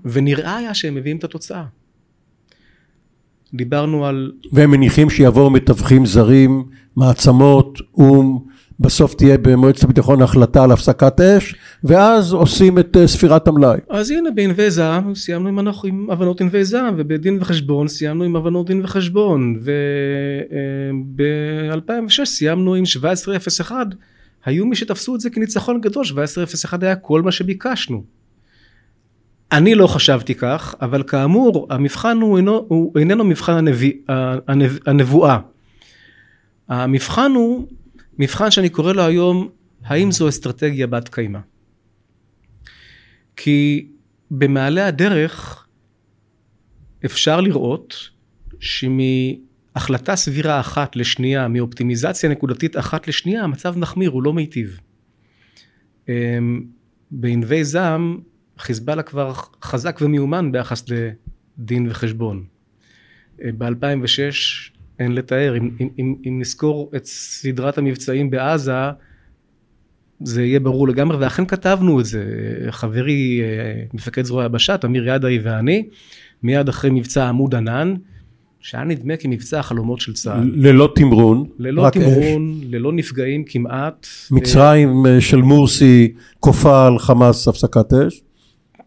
ונראה היה שהם מביאים את התוצאה. דיברנו על... והם מניחים שיבואו מתווכים זרים, מעצמות, או"ם, בסוף תהיה במועצת הביטחון החלטה על הפסקת אש, ואז עושים את אה, ספירת המלאי. אז הנה בענבי זעם סיימנו עם, אנחנו, עם הבנות ענבי זעם, ובדין וחשבון סיימנו עם הבנות דין וחשבון, וב-2006 אה, סיימנו עם 1701, היו מי שתפסו את זה כניצחון גדול, 1701 היה כל מה שביקשנו. אני לא חשבתי כך, אבל כאמור המבחן הוא, אינו, הוא איננו מבחן הנביא, הנב, הנבואה. המבחן הוא מבחן שאני קורא לו היום האם זו אסטרטגיה בת קיימא. כי במעלה הדרך אפשר לראות שמהחלטה סבירה אחת לשנייה, מאופטימיזציה נקודתית אחת לשנייה, המצב מחמיר, הוא לא מיטיב. אמ, בענבי זעם חיזבאללה כבר חזק ומיומן ביחס לדין וחשבון. אה, ב-2006 אין לתאר. אם, אם, אם, אם נזכור את סדרת המבצעים בעזה, זה יהיה ברור לגמרי, ואכן כתבנו את זה. חברי, אה, מפקד זרוע היבשה, תמיר ידעי ואני, מיד אחרי מבצע עמוד ענן, שהיה נדמה כמבצע החלומות של צה"ל. ללא תמרון, ללא רק אש. תמרון, ללא נפגעים כמעט. מצרים אה, של מורסי כופה על חמאס הפסקת אש.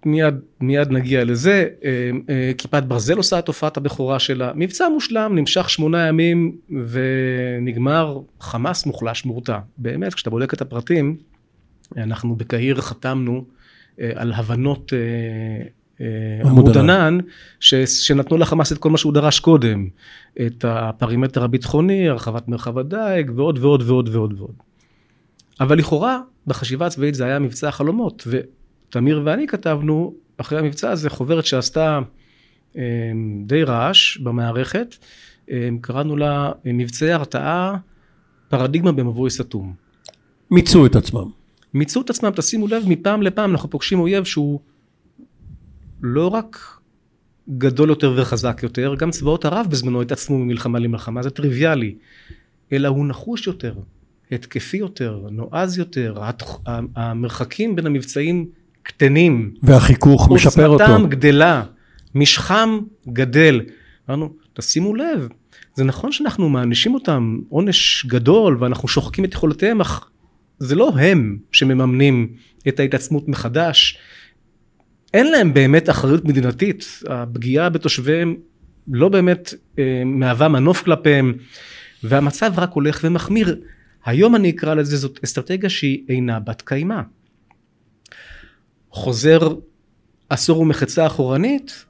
מיד, מיד נגיע לזה. אה, אה, כיפת ברזל עושה את הופעת הבכורה שלה. מבצע מושלם, נמשך שמונה ימים ונגמר חמאס מוחלש מורתע. באמת, כשאתה בודק את הפרטים, אנחנו בקהיר חתמנו אה, על הבנות עמוד ענן. שנתנו לחמאס את כל מה שהוא דרש קודם. את הפרימטר הביטחוני, הרחבת מרחב הדייג ועוד ועוד ועוד ועוד ועוד. אבל לכאורה, בחשיבה הצבאית זה היה מבצע החלומות, ותמיר ואני כתבנו אחרי המבצע הזה חוברת שעשתה אה, די רעש במערכת, אה, קראנו לה אה, מבצעי הרתעה, פרדיגמה במבוי סתום. מיצו את עצמם. מיצו את עצמם, תשימו לב, מפעם לפעם אנחנו פוגשים אויב שהוא לא רק גדול יותר וחזק יותר, גם צבאות ערב בזמנו התעצמו ממלחמה למלחמה, זה טריוויאלי, אלא הוא נחוש יותר, התקפי יותר, נועז יותר, המרחקים בין המבצעים קטנים, והחיכוך משפר אותו. עוצמתם גדלה, משכם גדל. אמרנו, תשימו לב, זה נכון שאנחנו מענישים אותם עונש גדול ואנחנו שוחקים את יכולותיהם, אך זה לא הם שמממנים את ההתעצמות מחדש. אין להם באמת אחריות מדינתית, הפגיעה בתושביהם לא באמת אה, מהווה מנוף כלפיהם, והמצב רק הולך ומחמיר. היום אני אקרא לזה, זאת אסטרטגיה שהיא אינה בת קיימא. חוזר עשור ומחצה אחורנית,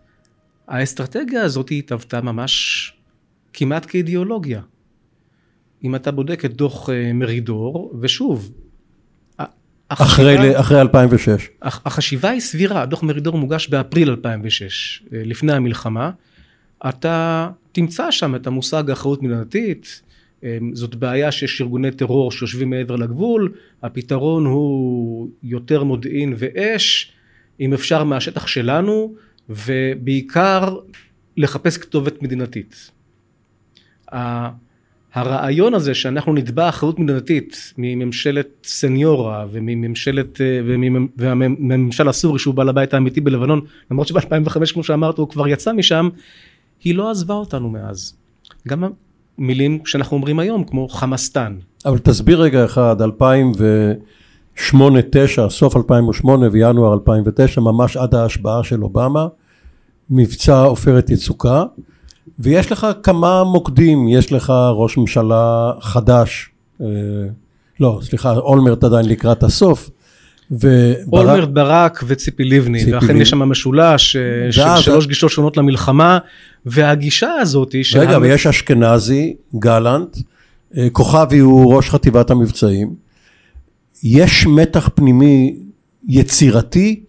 האסטרטגיה הזאת התהוותה ממש כמעט כאידיאולוגיה. אם אתה בודק את דוח אה, מרידור, ושוב, אחרי, החשיבה- ל- אחרי 2006. הח- החשיבה היא סבירה, דוח מרידור מוגש באפריל 2006, אה, לפני המלחמה. אתה תמצא שם את המושג אחריות מדינתית, זאת בעיה שיש ארגוני טרור שיושבים מעבר לגבול, הפתרון הוא יותר מודיעין ואש, אם אפשר מהשטח שלנו, ובעיקר לחפש כתובת מדינתית. הרעיון הזה שאנחנו נתבע אחריות מדינתית מממשלת סניורה ומממשלת אה, והממשל הסורי שהוא בעל הבית האמיתי בלבנון למרות שב-2005 כמו שאמרת הוא כבר יצא משם היא לא עזבה אותנו מאז. גם המילים שאנחנו אומרים היום כמו חמאסטן. אבל תסביר רגע אחד, 2008-2009, סוף 2008 וינואר 2009, ממש עד ההשבעה של אובמה, מבצע עופרת יצוקה, ויש לך כמה מוקדים, יש לך ראש ממשלה חדש, אה, לא, סליחה, אולמרט עדיין לקראת הסוף, אולמרט ברק וציפי לבני ציפי ואכן. יש שם משולש אה, של שלוש גישות שונות למלחמה והגישה הזאת היא שה- רגע, ויש אשכנזי, גלנט, אה, כוכבי הוא ראש חטיבת המבצעים, יש מתח פנימי יצירתי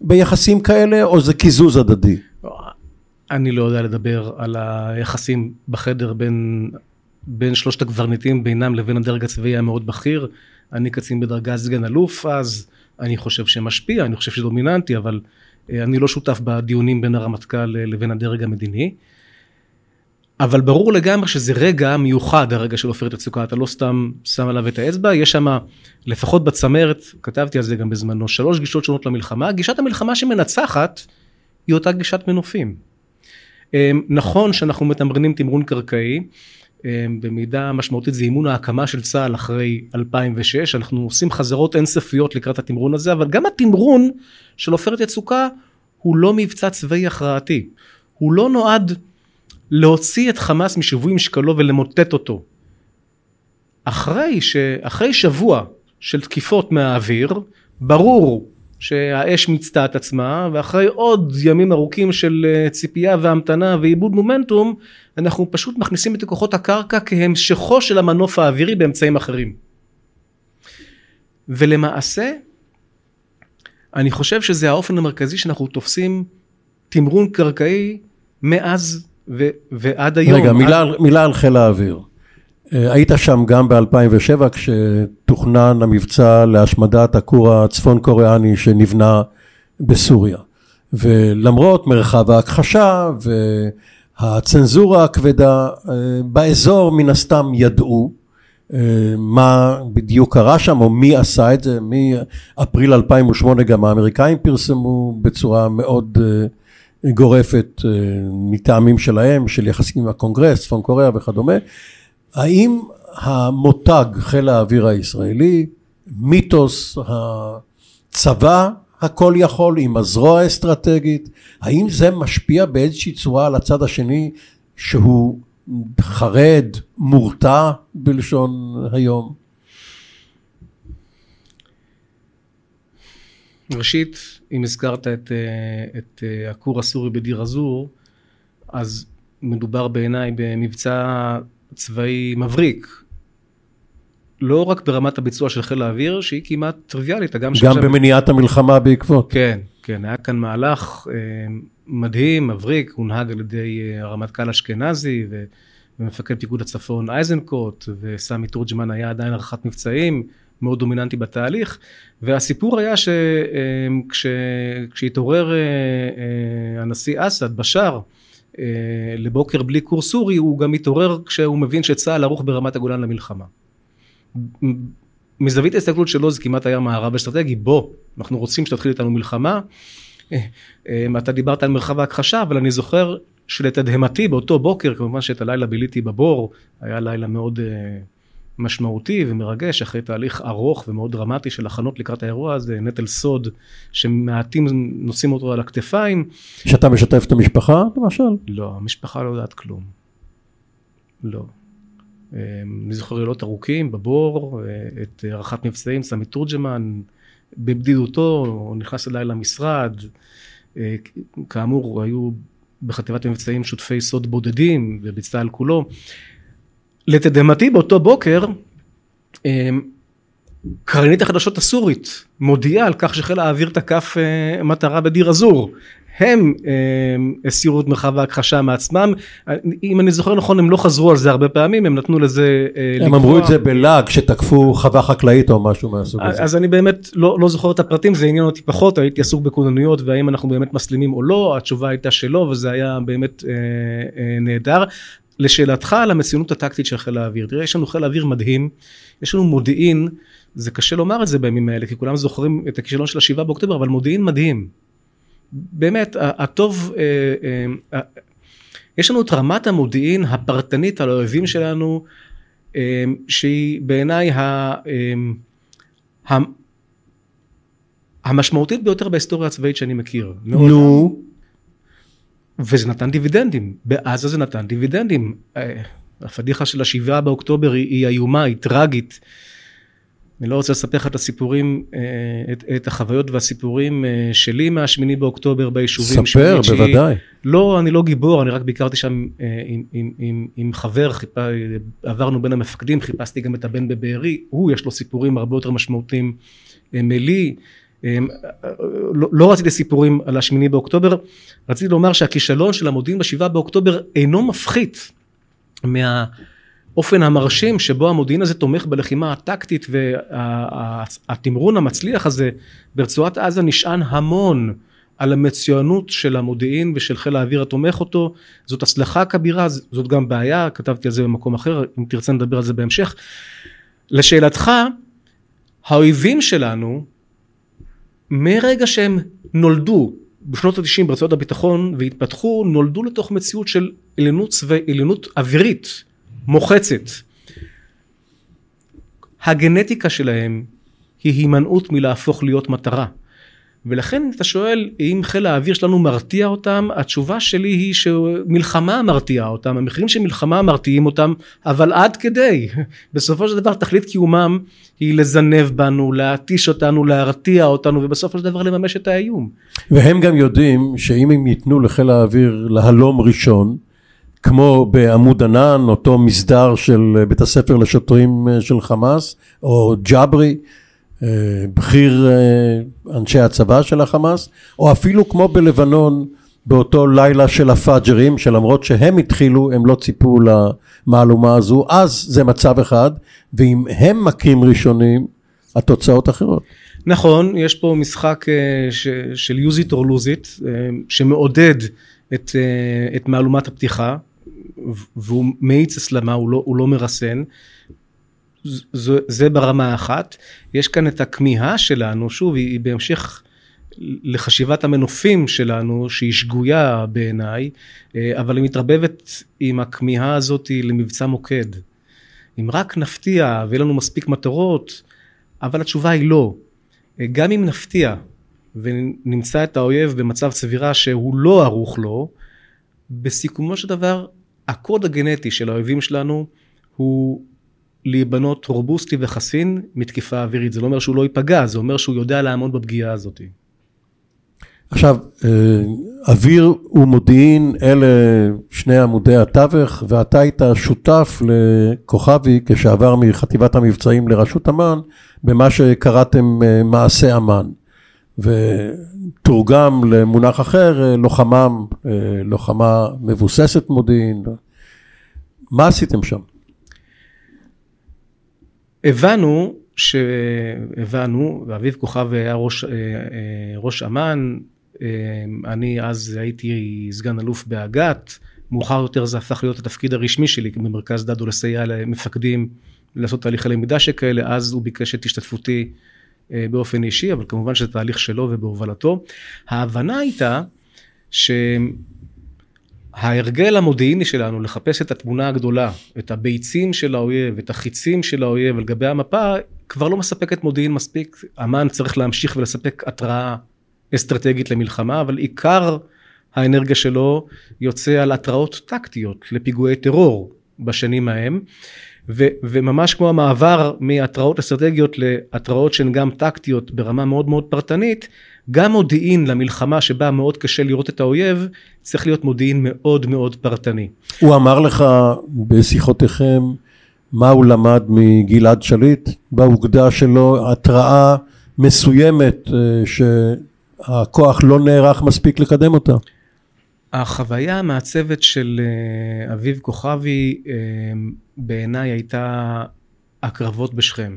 ביחסים כאלה, או זה קיזוז הדדי? אני לא יודע לדבר על היחסים בחדר בין, בין שלושת הקברניטים בינם לבין הדרג הצבאי המאוד בכיר. אני קצין בדרגת סגן אלוף אז, אני חושב שמשפיע, אני חושב שדומיננטי, אבל אה, אני לא שותף בדיונים בין הרמטכ"ל אה, לבין הדרג המדיני. אבל ברור לגמרי שזה רגע מיוחד, הרגע של עופרת יצוקה, אתה לא סתם שם עליו את האצבע, יש שם, לפחות בצמרת, כתבתי על זה גם בזמנו, שלוש גישות שונות למלחמה. גישת המלחמה שמנצחת היא אותה גישת מנופים. אמ, נכון שאנחנו מתמרנים תמרון קרקעי, במידה משמעותית זה אימון ההקמה של צה"ל אחרי 2006, אנחנו עושים חזרות אינסופיות לקראת התמרון הזה, אבל גם התמרון של עופרת יצוקה הוא לא מבצע צבאי הכרעתי, הוא לא נועד להוציא את חמאס משיווי משקלו ולמוטט אותו. אחרי, ש... אחרי שבוע של תקיפות מהאוויר, ברור שהאש מיצתה את עצמה, ואחרי עוד ימים ארוכים של אה, ציפייה והמתנה ועיבוד מומנטום, אנחנו פשוט מכניסים את כוחות הקרקע כהמשכו של המנוף האווירי באמצעים אחרים. ולמעשה, אני חושב שזה האופן המרכזי שאנחנו תופסים תמרון קרקעי מאז ו- ועד היום. רגע, מילה, על- מילה על חיל האוויר. אה, היית שם גם ב-2007 כשתוכנן המבצע להשמדת הכור הצפון קוריאני שנבנה בסוריה. ולמרות מרחב ההכחשה והצנזורה הכבדה, אה, באזור מן הסתם ידעו אה, מה בדיוק קרה שם או מי עשה את זה, מאפריל 2008 גם האמריקאים פרסמו בצורה מאוד גורפת מטעמים שלהם, של יחסים עם הקונגרס, צפון קוריאה וכדומה. האם המותג חיל האוויר הישראלי, מיתוס הצבא הכל יכול עם הזרוע האסטרטגית, האם זה משפיע באיזושהי צורה על הצד השני שהוא חרד, מורתע בלשון היום? ראשית, אם הזכרת את, אה, את אה, הכור הסורי בדיר א-זור, אז מדובר בעיניי במבצע צבאי מבריק. לא רק ברמת הביצוע של חיל האוויר, שהיא כמעט טריוויאלית, גם שעכשיו... במניעת המלחמה בעקבות. כן, כן, היה כאן מהלך אה, מדהים, מבריק, הונהג על ידי הרמטכ"ל אשכנזי ומפקד פיקוד הצפון אייזנקוט, וסמי תורג'מן היה עדיין הערכת מבצעים. מאוד דומיננטי בתהליך, והסיפור היה שכשהתעורר אה, אה, הנשיא אסד, בשאר, אה, לבוקר בלי קורס סורי, הוא גם התעורר כשהוא מבין שצה"ל ערוך ברמת הגולן למלחמה. מזווית ההסתכלות שלו זה כמעט היה מערב אסטרטגי, בוא, אנחנו רוצים שתתחיל איתנו מלחמה. אתה דיברת על מרחב ההכחשה, אבל אני זוכר שלתדהמתי באותו בוקר, כמובן שאת הלילה ביליתי בבור, היה לילה מאוד משמעותי ומרגש אחרי תהליך ארוך ומאוד דרמטי של הכנות לקראת האירוע הזה, נטל סוד שמעטים נושאים אותו על הכתפיים. שאתה משתף את המשפחה למשל? לא, המשפחה לא יודעת כלום. לא. אמ, אני זוכר לילות ארוכים בבור, אה, את הערכת מבצעים, סמי תורג'מן, בבדידותו, הוא נכנס אליי למשרד, אה, כאמור היו בחטיבת המבצעים שותפי סוד בודדים ובצה"ל כולו. לתדהמתי באותו בוקר אמ, קרנית החדשות הסורית מודיעה על כך שחיל האוויר תקף אה, מטרה בדיר א-זור. הם אמ, הסירו את מרחב ההכחשה מעצמם, אם אני זוכר נכון הם לא חזרו על זה הרבה פעמים, הם נתנו לזה אה, הם לקרוא. אמרו את זה בלעג שתקפו חווה חקלאית או משהו מהסוג הזה. אז אני באמת לא, לא זוכר את הפרטים, זה עניין אותי פחות, הייתי עסוק בכוננויות והאם אנחנו באמת מסלימים או לא, התשובה הייתה שלא וזה היה באמת אה, אה, נהדר. לשאלתך על המצוינות הטקטית של חיל האוויר, תראה יש לנו חיל האוויר מדהים, יש לנו מודיעין, זה קשה לומר את זה בימים האלה כי כולם זוכרים את הכישלון של השבעה באוקטובר, אבל מודיעין מדהים. באמת, הטוב, אה, אה, אה, יש לנו את רמת המודיעין הפרטנית על האויבים שלנו, שהיא בעיניי המשמעותית ביותר בהיסטוריה הצבאית שאני מכיר. נו. וזה נתן דיבידנדים, בעזה זה נתן דיבידנדים. אה, הפדיחה של השבעה באוקטובר היא, היא איומה, היא טרגית. אני לא רוצה לספר לך את הסיפורים, אה, את, את החוויות והסיפורים אה, שלי מהשמיני באוקטובר ביישובים. ספר, בוודאי. לא, אני לא גיבור, אני רק ביקרתי שם עם, עם, עם, עם חבר, חיפה, עברנו בין המפקדים, חיפשתי גם את הבן בבארי, הוא יש לו סיפורים הרבה יותר משמעותיים מלי. אמ, לא, לא רציתי סיפורים על השמיני באוקטובר, רציתי לומר שהכישלון של המודיעין בשבעה באוקטובר אינו מפחית מהאופן המרשים שבו המודיעין הזה תומך בלחימה הטקטית והתמרון המצליח הזה ברצועת עזה נשען המון על המצוינות של המודיעין ושל חיל האוויר התומך אותו, זאת הצלחה כבירה, זאת גם בעיה, כתבתי על זה במקום אחר, אם תרצה נדבר על זה בהמשך. לשאלתך, האויבים שלנו מרגע שהם נולדו בשנות ה-90 ברצועות הביטחון והתפתחו, נולדו לתוך מציאות של עליונות צבאית, עליונות אווירית מוחצת. הגנטיקה שלהם היא הימנעות מלהפוך להיות מטרה. ולכן אתה שואל אם חיל האוויר שלנו מרתיע אותם, התשובה שלי היא שמלחמה מרתיעה אותם, המחירים של מלחמה מרתיעים אותם, אבל עד כדי. בסופו של דבר תכלית קיומם היא לזנב בנו, להתיש אותנו, להרתיע אותנו, ובסופו של דבר לממש את האיום. והם גם יודעים שאם הם ייתנו לחיל האוויר להלום ראשון, כמו בעמוד ענן, אותו מסדר של בית הספר לשוטרים של חמאס, או ג'ברי, בכיר אה, אנשי הצבא של החמאס, או אפילו כמו בלבנון באותו לילה של הפאג'רים, שלמרות שהם התחילו, הם לא ציפו למהלומה הזו, אז זה מצב אחד, ואם הם מכים ראשונים, התוצאות אחרות. נכון, יש פה משחק אה, של use it or lose it, אה, שמעודד את, את מהלומת הפתיחה, והוא מאיץ הסלמה, הוא לא, הוא לא מרסן. זה, זה ברמה האחת. יש כאן את הכמיהה שלנו, שוב, היא, היא בהמשך לחשיבת המנופים שלנו שהיא שגויה בעיניי אה, אבל היא מתרבבת עם הכמיהה הזאת למבצע מוקד. אם רק נפתיע ויהיה לנו מספיק מטרות אבל התשובה היא לא. אה, גם אם נפתיע ונמצא את האויב במצב צבירה שהוא לא ערוך לו בסיכומו של דבר הקוד הגנטי של האויבים שלנו הוא להיבנות רובוסטי וחסין מתקיפה אווירית. זה לא אומר שהוא לא ייפגע, זה אומר שהוא יודע לעמוד בפגיעה הזאת. עכשיו, אה, אוויר ומודיעין אלה שני עמודי התווך, ואתה היית שותף לכוכבי כשעבר מחטיבת המבצעים לרשות אמ"ן, במה שקראתם אה, מעשה אמ"ן. ותורגם למונח אחר, אה, לוחמה, לוחמה מבוססת מודיעין. מה עשיתם שם? הבנו שהבנו, ואביב כוכב היה ראש, ראש אמ"ן, אמ, אני אז הייתי סגן אלוף באג"ת, מאוחר יותר זה הפך להיות התפקיד הרשמי שלי במרכז דדו לסייע למפקדים לעשות תהליכי למידה שכאלה, אז הוא ביקש את השתתפותי אה, באופן אישי, אבל כמובן שזה תהליך שלו ובהובלתו. ההבנה הייתה שההרגל המודיעיני שלנו לחפש את התמונה הגדולה, את הביצים של האויב, את החיצים של האויב על גבי המפה, כבר לא מספקת מודיעין מספיק. אמ"ן צריך להמשיך ולספק התראה אסטרטגית למלחמה, אבל עיקר האנרגיה שלו יוצא על התראות טקטיות לפיגועי טרור בשנים ההם. ו, וממש כמו המעבר מהתראות אסטרטגיות להתראות שהן גם טקטיות ברמה מאוד מאוד פרטנית, גם מודיעין למלחמה שבה מאוד קשה לראות את האויב, צריך להיות מודיעין מאוד מאוד פרטני. הוא אמר לך בשיחותיכם מה הוא למד מגלעד שליט באוגדה שלו, התראה מסוימת אה, ש... הכוח לא נערך מספיק לקדם אותה. החוויה המעצבת של אה, אביב כוכבי אה, בעיניי הייתה הקרבות בשכם,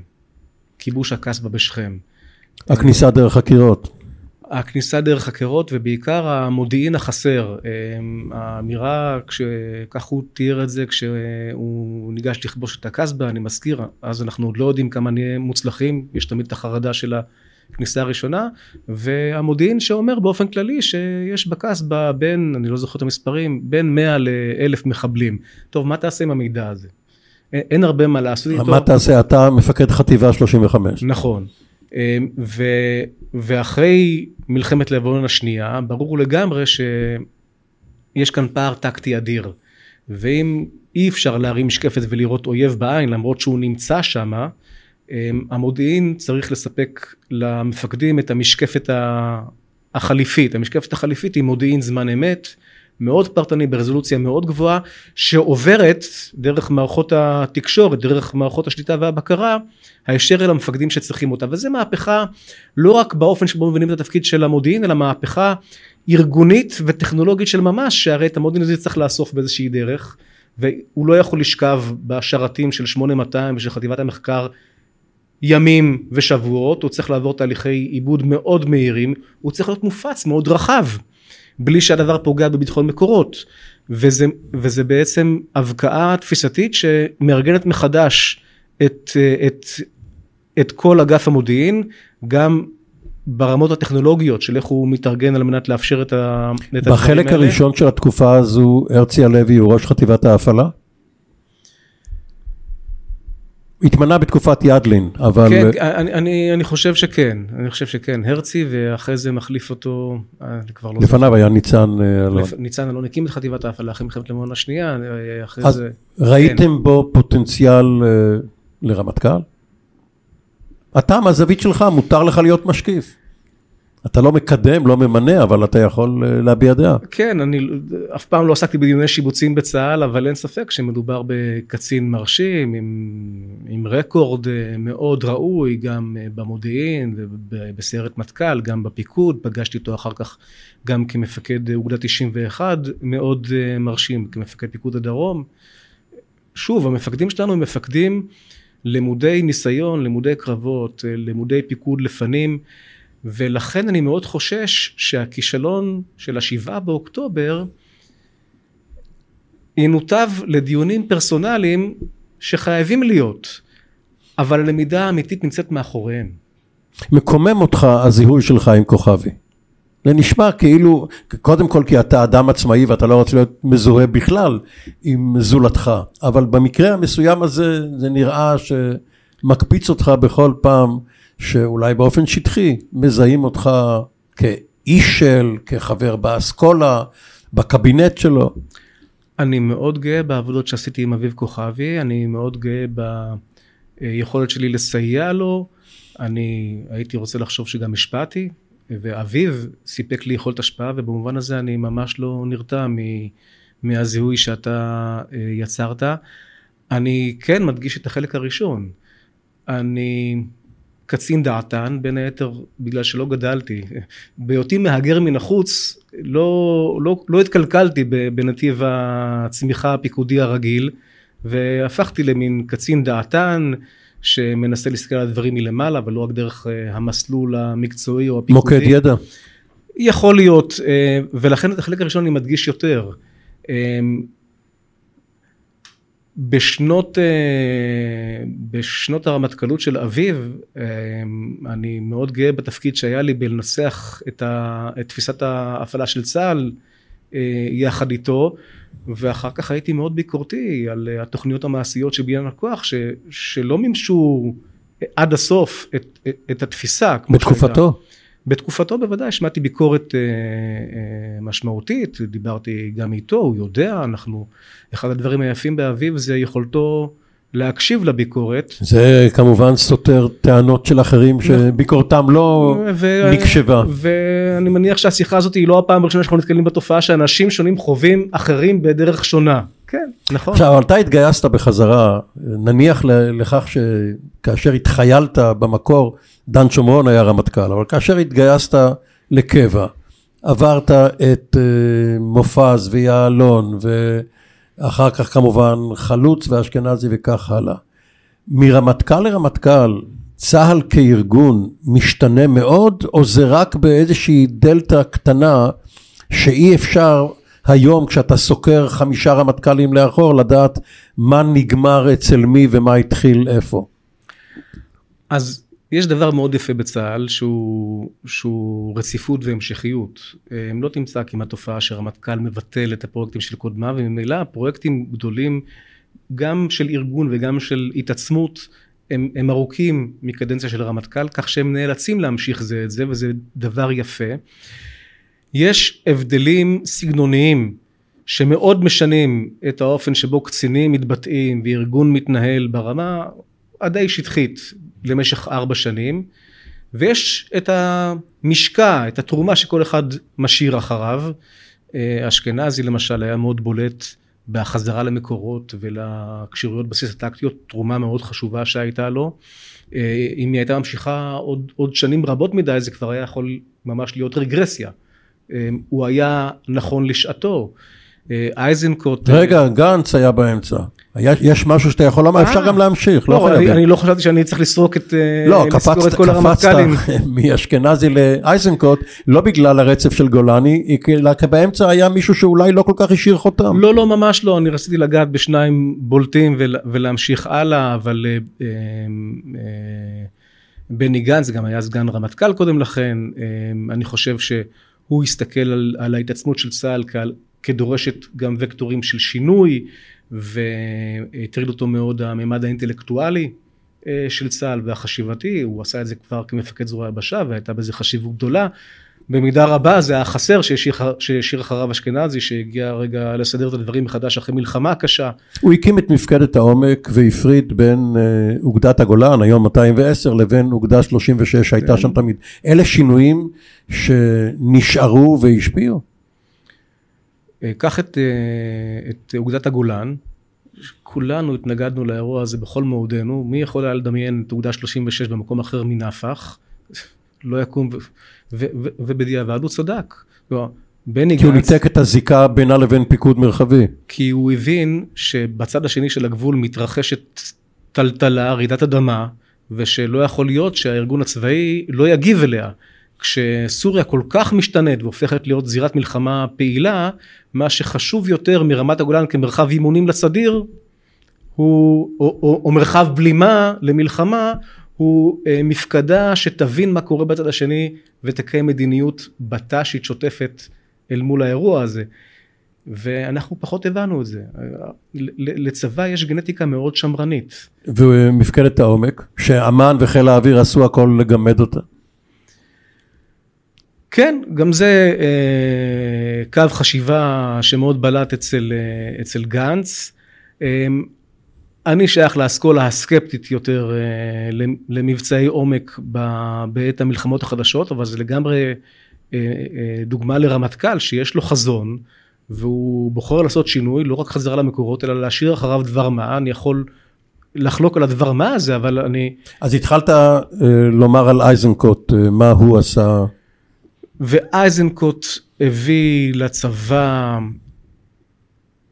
כיבוש הקסבה בשכם. הכניסה דרך הקירות. הכניסה דרך הקירות ובעיקר המודיעין החסר. אה, האמירה, כך הוא תיאר את זה כשהוא ניגש לכבוש את הקסבה, אני מזכיר, אז אנחנו עוד לא יודעים כמה נהיה מוצלחים, יש תמיד את החרדה של ה... כניסה ראשונה, והמודיעין שאומר באופן כללי שיש בקסבה בין, אני לא זוכר את המספרים, בין 100 ל-1000 מחבלים. טוב, מה תעשה עם המידע הזה? אין הרבה מה לעשות איתו. מה תעשה? אתה מפקד חטיבה 35. נכון. אמ, ו, ואחרי מלחמת לבנון השנייה, ברור לגמרי שיש כאן פער טקטי אדיר. ואם אי אפשר להרים משקפת ולראות אויב בעין למרות שהוא נמצא שמה, אמ, המודיעין צריך לספק למפקדים את המשקפת החליפית. המשקפת החליפית היא מודיעין זמן אמת, מאוד פרטני ברזולוציה מאוד גבוהה, שעוברת דרך מערכות התקשורת, דרך מערכות השליטה והבקרה, הישר אל המפקדים שצריכים אותה. וזה מהפכה לא רק באופן שבו מבינים את התפקיד של המודיעין, אלא מהפכה ארגונית וטכנולוגית של ממש, שהרי את המודיעין הזה צריך לאסוף באיזושהי דרך. והוא לא יכול לשכב בשרתים של 8200 ושל חטיבת המחקר ימים ושבועות, הוא צריך לעבור תהליכי עיבוד מאוד מהירים, הוא צריך להיות מופץ מאוד רחב, בלי שהדבר פוגע בביטחון מקורות. וזה, וזה בעצם הבקעה תפיסתית שמארגנת מחדש את, את, את כל אגף המודיעין, גם ברמות הטכנולוגיות של איך הוא מתארגן על מנת לאפשר את, ה, את הדברים האלה. בחלק הראשון של התקופה הזו הרצי הלוי הוא ראש חטיבת ההפעלה? התמנה בתקופת ידלין, אבל... כן, אני, אני, אני חושב שכן, אני חושב שכן. הרצי, ואחרי זה מחליף אותו, אני כבר לא... לפניו היה ניצן אה, אלון. ניצן אלון הקים את חטיבת ההפעלה אחרי מלחמת לבנון השנייה, אחרי אז זה... ראיתם כן. בו פוטנציאל לרמטכ"ל? אתה, מהזווית שלך, מותר לך להיות משקיף. אתה לא מקדם, לא ממנה, אבל אתה יכול אה, להביע דעה. כן, אני אף פעם לא עסקתי בדיוני שיבוצים בצה"ל, אבל אין ספק שמדובר בקצין מרשים, עם, עם רקורד אה, מאוד ראוי, גם אה, במודיעין ובסיירת מטכ"ל, גם בפיקוד, פגשתי אותו אחר כך גם כמפקד אוגדה 91, מאוד מרשים, כמפקד פיקוד הדרום. שוב, המפקדים שלנו הם מפקדים למודי ניסיון, למודי קרבות, למודי פיקוד לפנים. ולכן אני מאוד חושש שהכישלון של השבעה באוקטובר ינותב לדיונים פרסונליים שחייבים להיות, אבל הלמידה האמיתית נמצאת מאחוריהם. מקומם אותך הזיהוי שלך עם כוכבי. זה נשמע כאילו, קודם כל כי אתה אדם עצמאי ואתה לא רוצה להיות מזוהה בכלל עם זולתך, אבל במקרה המסוים הזה זה נראה שמקפיץ אותך בכל פעם שאולי באופן שטחי מזהים אותך כאיש של, כחבר באסכולה, בקבינט שלו. אני מאוד גאה בעבודות שעשיתי עם אביב כוכבי, אני מאוד גאה ביכולת שלי לסייע לו, אני הייתי רוצה לחשוב שגם השפעתי, ואביב סיפק לי יכולת השפעה, ובמובן הזה אני ממש לא נרתע מהזיהוי שאתה אה, יצרת. אני כן מדגיש את החלק הראשון. אני קצין דעתן, בין היתר בגלל שלא גדלתי. בהיותי מהגר מן החוץ, לא, לא, לא התקלקלתי בנתיב הצמיחה הפיקודי הרגיל, והפכתי למין קצין דעתן, שמנסה להסתכל על הדברים מלמעלה, אבל לא רק דרך אה, המסלול המקצועי או הפיקודי. מוקד ידע. יכול להיות, אה, ולכן את החלק הראשון אני מדגיש יותר. אה, בשנות, בשנות הרמטכ"לות של אביב, אני מאוד גאה בתפקיד שהיה לי בלנסח את, ה, את תפיסת ההפעלה של צה"ל יחד איתו, ואחר כך הייתי מאוד ביקורתי על התוכניות המעשיות של בניין הכוח ש, שלא מימשו עד הסוף את, את, את התפיסה. בתקופתו? שהייתה. בתקופתו בוודאי השמעתי ביקורת אה, אה, משמעותית, דיברתי גם איתו, הוא יודע, אנחנו, אחד הדברים היפים באביב זה יכולתו להקשיב לביקורת. זה כמובן סותר טענות של אחרים נכון. שביקורתם לא ו- נקשבה. ואני מניח שהשיחה הזאת היא לא הפעם הראשונה שאנחנו נתקלים בתופעה שאנשים שונים חווים אחרים בדרך שונה. כן, נכון. עכשיו, אתה התגייסת בחזרה, נניח לכך שכאשר התחיילת במקור, דן שומרון היה רמטכ"ל, אבל כאשר התגייסת לקבע, עברת את uh, מופז ויעלון ו... אחר כך כמובן חלוץ ואשכנזי וכך הלאה. מרמטכ"ל לרמטכ"ל, צה"ל כארגון משתנה מאוד, או זה רק באיזושהי דלתא קטנה שאי אפשר היום כשאתה סוקר חמישה רמטכ"לים לאחור לדעת מה נגמר אצל מי ומה התחיל איפה? אז יש דבר מאוד יפה בצה"ל שהוא, שהוא רציפות והמשכיות. לא תמצא כמעט תופעה שרמטכ"ל מבטל את הפרויקטים של קודמיו וממילא פרויקטים גדולים גם של ארגון וגם של התעצמות הם, הם ארוכים מקדנציה של הרמטכ"ל כך שהם נאלצים להמשיך זה את זה וזה דבר יפה. יש הבדלים סגנוניים שמאוד משנים את האופן שבו קצינים מתבטאים וארגון מתנהל ברמה הדי שטחית למשך ארבע שנים ויש את המשקע, את התרומה שכל אחד משאיר אחריו. אה, אשכנזי למשל היה מאוד בולט בחזרה למקורות ולכשירויות בסיס הטקטיות, תרומה מאוד חשובה שהייתה לו. אה, אם היא הייתה ממשיכה עוד, עוד שנים רבות מדי זה כבר היה יכול ממש להיות רגרסיה. אה, הוא היה נכון לשעתו. אה, אייזנקוט... רגע, גנץ היה באמצע. יש משהו שאתה יכול לומר, אפשר גם להמשיך, לא, לא חייבים. אני לא חשבתי שאני צריך לסרוק את לא, קפצת מאשכנזי לאייזנקוט, לא בגלל הרצף של גולני, אלא כי באמצע היה מישהו שאולי לא כל כך השאיר חותם. לא, לא, ממש לא, אני רציתי לגעת בשניים בולטים ולהמשיך הלאה, אבל אה, בני גנץ גם היה סגן רמטכ"ל קודם לכן, אני חושב שהוא הסתכל על ההתעצמות של צה"ל כעל כדורשת גם וקטורים של שינוי והטריד אותו מאוד הממד האינטלקטואלי אה, של צה"ל והחשיבתי, הוא עשה את זה כבר כמפקד זרוע היבשה והייתה בזה חשיבות גדולה. במידה רבה זה היה חסר שהשאיר אחריו אשכנזי שהגיע רגע לסדר את הדברים מחדש אחרי מלחמה קשה. הוא הקים את מפקדת העומק והפריד בין אה, אוגדת הגולן היום 210 לבין אוגדה 36 שהייתה שם תמיד. אלה שינויים שנשארו והשפיעו? קח את, אה, את אוגדת הגולן, כולנו התנגדנו לאירוע הזה בכל מאודנו, מי יכול היה לדמיין את אוגדה 36 במקום אחר מנפח, לא יקום, ו, ו, ו, ובדיעבד הוא צדק. בני כי הוא ניתק את הזיקה בינה לבין פיקוד מרחבי. כי הוא הבין שבצד השני של הגבול מתרחשת טלטלה, רעידת אדמה, ושלא יכול להיות שהארגון הצבאי לא יגיב אליה. כשסוריה כל כך משתנית והופכת להיות זירת מלחמה פעילה, מה שחשוב יותר מרמת הגולן כמרחב אימונים לסדיר, הוא, או, או, או מרחב בלימה למלחמה, הוא אה, מפקדה שתבין מה קורה בצד השני ותקיים מדיניות בט"שית שוטפת אל מול האירוע הזה. ואנחנו פחות הבנו את זה. לצבא יש גנטיקה מאוד שמרנית. ומפקדת העומק, שאמ"ן וחיל האוויר עשו הכל לגמד אותה. כן, גם זה אה, קו חשיבה שמאוד בלט אצל, אה, אצל גנץ. אה, אני שייך לאסכולה הסקפטית יותר אה, למבצעי עומק ב- בעת המלחמות החדשות, אבל זה לגמרי אה, אה, דוגמה לרמטכ"ל שיש לו חזון, והוא בוחר לעשות שינוי, לא רק חזרה למקורות, אלא להשאיר אחריו דבר מה. אני יכול לחלוק על הדבר מה הזה, אבל אני... אז התחלת אה, לומר על אייזנקוט, אה, מה הוא עשה. ואייזנקוט הביא לצבא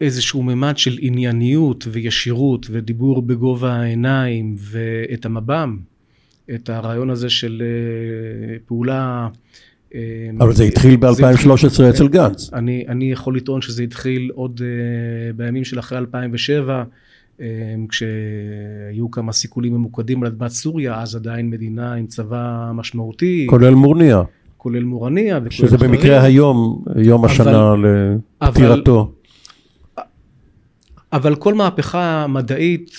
איזשהו ממד של ענייניות וישירות ודיבור בגובה העיניים ואת המב"ם, את הרעיון הזה של אה, פעולה... אה, אבל זה התחיל ב-2013 אצל גנץ. אני, אני יכול לטעון שזה התחיל עוד uh, בימים של אחרי 2007, um, כשהיו כמה סיכולים ממוקדים על אדמת סוריה, אז עדיין מדינה עם צבא משמעותי. כולל מורניה. כולל מורניה. שזה אחרים. במקרה היום, יום השנה אבל, לפטירתו. אבל, אבל כל מהפכה מדעית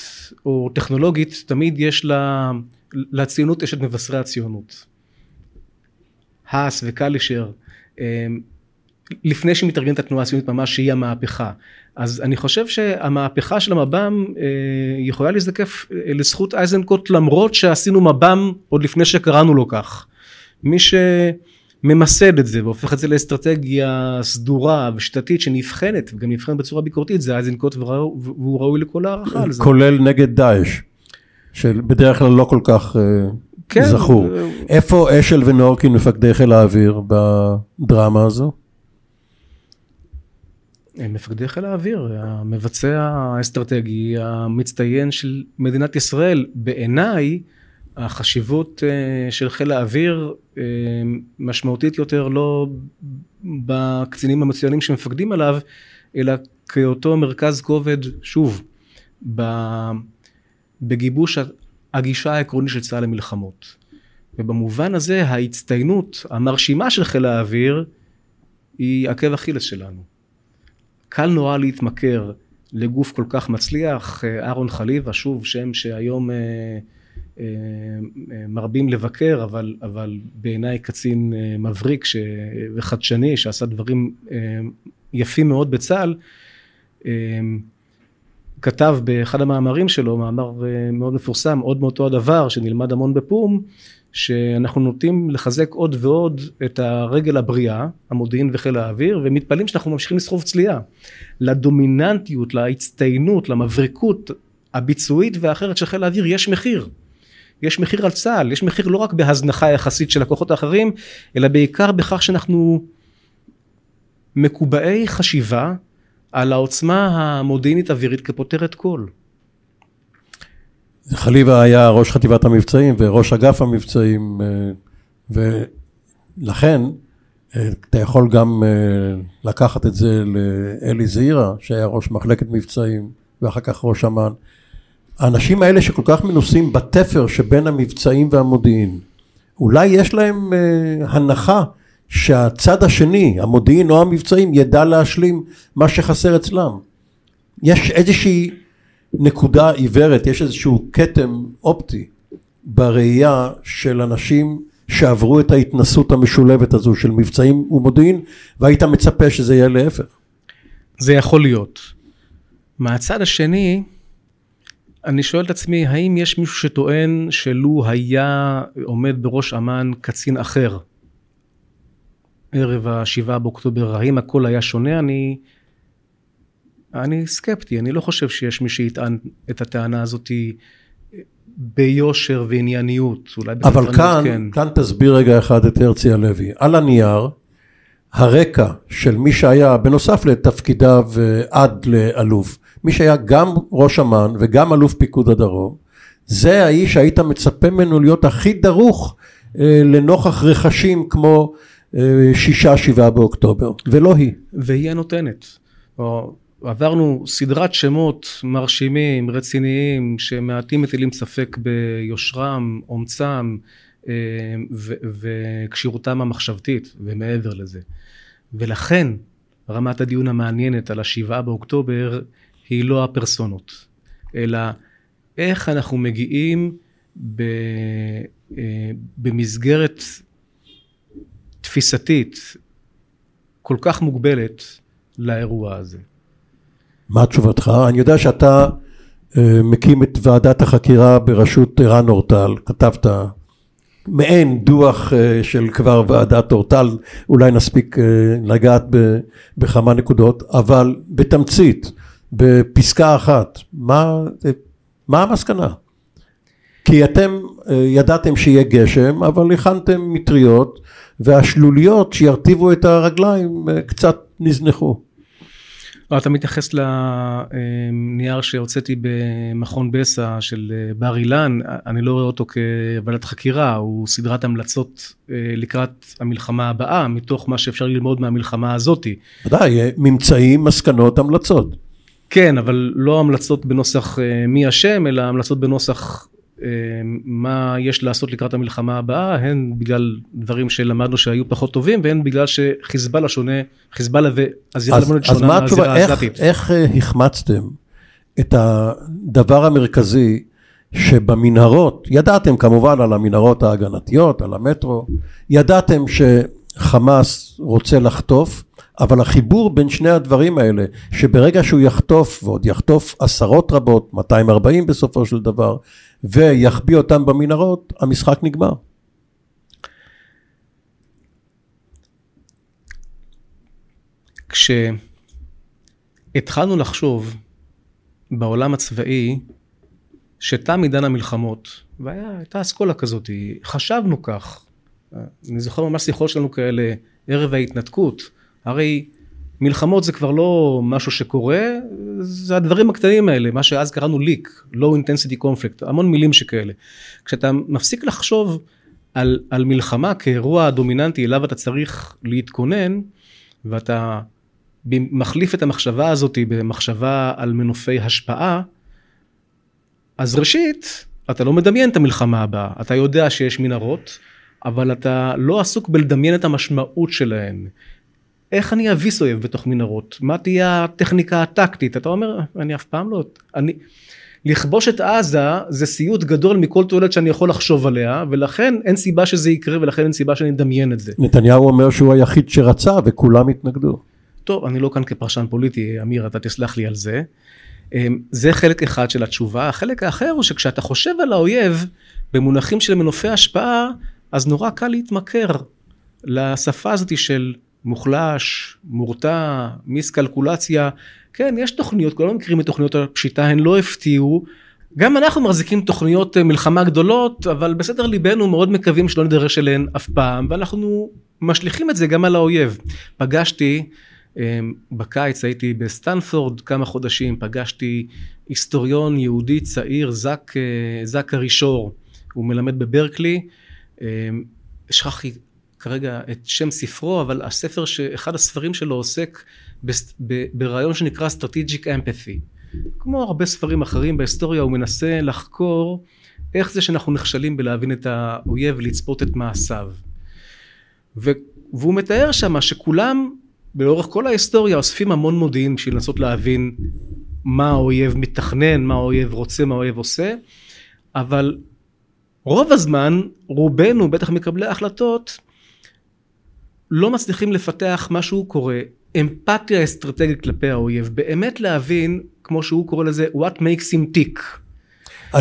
או טכנולוגית, תמיד יש לה, לציונות יש את מבשרי הציונות. האס וקלישר, אמ, לפני שמתארגנת התנועה הציונית ממש שהיא המהפכה. אז אני חושב שהמהפכה של המב"ם אה, יכולה להזדקף אה, לזכות אייזנקוט למרות שעשינו מב"ם עוד לפני שקראנו לו כך. מי שממסד את זה והופך את זה לאסטרטגיה סדורה ושיטתית שנבחנת וגם נבחנת בצורה ביקורתית זה אייזנקוט והוא ראוי לכל הערכה על זה. כולל נגד דאעש. שבדרך כלל לא כל כך אה, כן. זכור. איפה אשל ונורקין מפקדי חיל האוויר בדרמה הזו? מפקדי חיל האוויר, המבצע האסטרטגי המצטיין של מדינת ישראל. בעיניי החשיבות אה, של חיל האוויר אה, משמעותית יותר לא בקצינים המצוינים שמפקדים עליו, אלא כאותו מרכז כובד, שוב, בגיבוש הגישה העקרונית של צה"ל למלחמות. ובמובן הזה ההצטיינות המרשימה של חיל האוויר היא עקב אכילס שלנו. קל נורא להתמכר לגוף כל כך מצליח, אהרון חליבה, שוב שם שהיום אה, אה, מרבים לבקר, אבל, אבל בעיניי קצין אה, מבריק ש... וחדשני שעשה דברים אה, יפים מאוד בצה"ל, אה, כתב באחד המאמרים שלו, מאמר מאוד מפורסם, עוד מאותו הדבר, שנלמד המון בפו"ם, שאנחנו נוטים לחזק עוד ועוד את הרגל הבריאה, המודיעין וחיל האוויר, ומתפלאים שאנחנו ממשיכים לסחוב צליעה. לדומיננטיות, להצטיינות, למבריקות הביצועית והאחרת של חיל האוויר יש מחיר. יש מחיר על צה"ל, יש מחיר לא רק בהזנחה יחסית של הכוחות האחרים, אלא בעיקר בכך שאנחנו מקובעי חשיבה על העוצמה המודיעינית אווירית כפותרת כל. חליבה היה ראש חטיבת המבצעים וראש אגף המבצעים, אה, ולכן אה, אתה יכול גם אה, לקחת את זה לאלי זעירה, שהיה ראש מחלקת מבצעים, ואחר כך ראש אמ"ן. האנשים האלה שכל כך מנוסים בתפר שבין המבצעים והמודיעין, אולי יש להם הנחה שהצד השני, המודיעין או המבצעים, ידע להשלים מה שחסר אצלם. יש איזושהי נקודה עיוורת, יש איזשהו כתם אופטי בראייה של אנשים שעברו את ההתנסות המשולבת הזו של מבצעים ומודיעין, והיית מצפה שזה יהיה להפך. זה יכול להיות. מהצד השני, אני שואל את עצמי, האם יש מישהו שטוען שלו היה עומד בראש אמ"ן קצין אחר, ערב השבעה באוקטובר, האם הכל היה שונה? אני, אני סקפטי, אני לא חושב שיש מי שיטען את הטענה הזאת ביושר וענייניות, אולי אבל כאן, כן. כאן תסביר רגע אחד את הרצי הלוי. על הנייר, הרקע של מי שהיה, בנוסף לתפקידיו אה, עד לאלוף, מי שהיה גם ראש אמ"ן וגם אלוף פיקוד הדרום, זה האיש שהיית מצפה ממנו להיות הכי דרוך אה, לנוכח רכשים כמו שישה, שבעה באוקטובר, ולא היא. והיא הנותנת. עברנו סדרת שמות מרשימים, רציניים, שמעטים מטילים ספק ביושרם, אומצם אה, וכשירותם המחשבתית ומעבר לזה. ולכן רמת הדיון המעניינת על השבעה באוקטובר היא לא הפרסונות, אלא איך אנחנו מגיעים ב, אה, במסגרת תפיסתית כל כך מוגבלת לאירוע הזה. מה תשובתך? אני יודע שאתה אה, מקים את ועדת החקירה בראשות ערן אורטל, כתבת מעין דוח אה, של כבר ועדת אורטל, אולי נספיק לגעת בכמה נקודות, אבל בתמצית, בפסקה אחת, מה, מה המסקנה? כי אתם אה, ידעתם שיהיה גשם, אבל הכנתם מטריות, והשלוליות שירטיבו את הרגליים אה, קצת נזנחו. לא, אתה מתייחס לנייר שהוצאתי במכון בסה של אה, בר אילן, אני לא רואה אותו כוועדת חקירה, הוא סדרת המלצות לקראת המלחמה הבאה, מתוך מה שאפשר ללמוד מהמלחמה הזאתי. ודאי, ממצאים, מסקנות, המלצות. כן, אבל לא המלצות בנוסח מי אשם, אלא המלצות בנוסח אה, מה יש לעשות לקראת המלחמה הבאה, הן בגלל דברים שלמדנו שהיו פחות טובים, והן בגלל שחיזבאללה שונה, חיזבאללה והזירה הלבנונית שונה מהזירה העזתית. איך, איך אה, החמצתם את הדבר המרכזי שבמנהרות, ידעתם כמובן על המנהרות ההגנתיות, על המטרו, ידעתם שחמאס רוצה לחטוף, אבל החיבור בין שני הדברים האלה, שברגע שהוא יחטוף, ועוד יחטוף עשרות רבות, 240 בסופו של דבר, ויחביא אותם במנהרות, המשחק נגמר. כשהתחלנו לחשוב בעולם הצבאי שתם עידן המלחמות, והייתה אסכולה כזאת, חשבנו כך. אני זוכר ממש שיחות שלנו כאלה ערב ההתנתקות, הרי מלחמות זה כבר לא משהו שקורה, זה הדברים הקטנים האלה, מה שאז קראנו ליק, low intensity conflict, המון מילים שכאלה. כשאתה מפסיק לחשוב על, על מלחמה כאירוע דומיננטי אליו אתה צריך להתכונן, ואתה מחליף את המחשבה הזאת במחשבה על מנופי השפעה, אז ראשית, אתה לא מדמיין את המלחמה הבאה, אתה יודע שיש מנהרות, אבל אתה לא עסוק בלדמיין את המשמעות שלהן. איך אני אביס אויב בתוך מנהרות? מה תהיה הטכניקה הטקטית? אתה אומר, אני אף פעם לא... אני... לכבוש את עזה זה סיוט גדול מכל תועלת שאני יכול לחשוב עליה ולכן אין סיבה שזה יקרה ולכן אין סיבה שאני אדמיין את זה. נתניהו אומר שהוא היחיד שרצה וכולם התנגדו. טוב אני לא כאן כפרשן פוליטי אמיר אתה תסלח לי על זה. אמ, זה חלק אחד של התשובה החלק האחר הוא שכשאתה חושב על האויב במונחים של מנופי השפעה אז נורא קל להתמכר לשפה הזאת של מוחלש, מורתע, miscalculation. כן, יש תוכניות, כולנו מכירים את תוכניות הפשיטה, הן לא הפתיעו. גם אנחנו מחזיקים תוכניות אה, מלחמה גדולות, אבל בסתר ליבנו מאוד מקווים שלא נדרש אליהן אף פעם, ואנחנו משליכים את זה גם על האויב. פגשתי, אה, בקיץ הייתי בסטנפורד כמה חודשים, פגשתי היסטוריון יהודי צעיר, זק, אה, זק הרישור, הוא מלמד בברקלי, שכחתי כרגע את שם ספרו, אבל הספר, אחד הספרים שלו עוסק ברעיון שנקרא Strategic Empathy. כמו הרבה ספרים אחרים בהיסטוריה, הוא מנסה לחקור איך זה שאנחנו נכשלים בלהבין את האויב ולצפות את מעשיו. ו, והוא מתאר שם שכולם לאורך כל ההיסטוריה אוספים המון מודיעין בשביל לנסות להבין מה האויב מתכנן, מה האויב רוצה, מה האויב עושה, אבל רוב הזמן רובנו, בטח מקבלי ההחלטות, לא מצליחים לפתח מה שהוא קורא אמפתיה אסטרטגית כלפי האויב, באמת להבין, כמו שהוא קורא לזה, what makes him tick.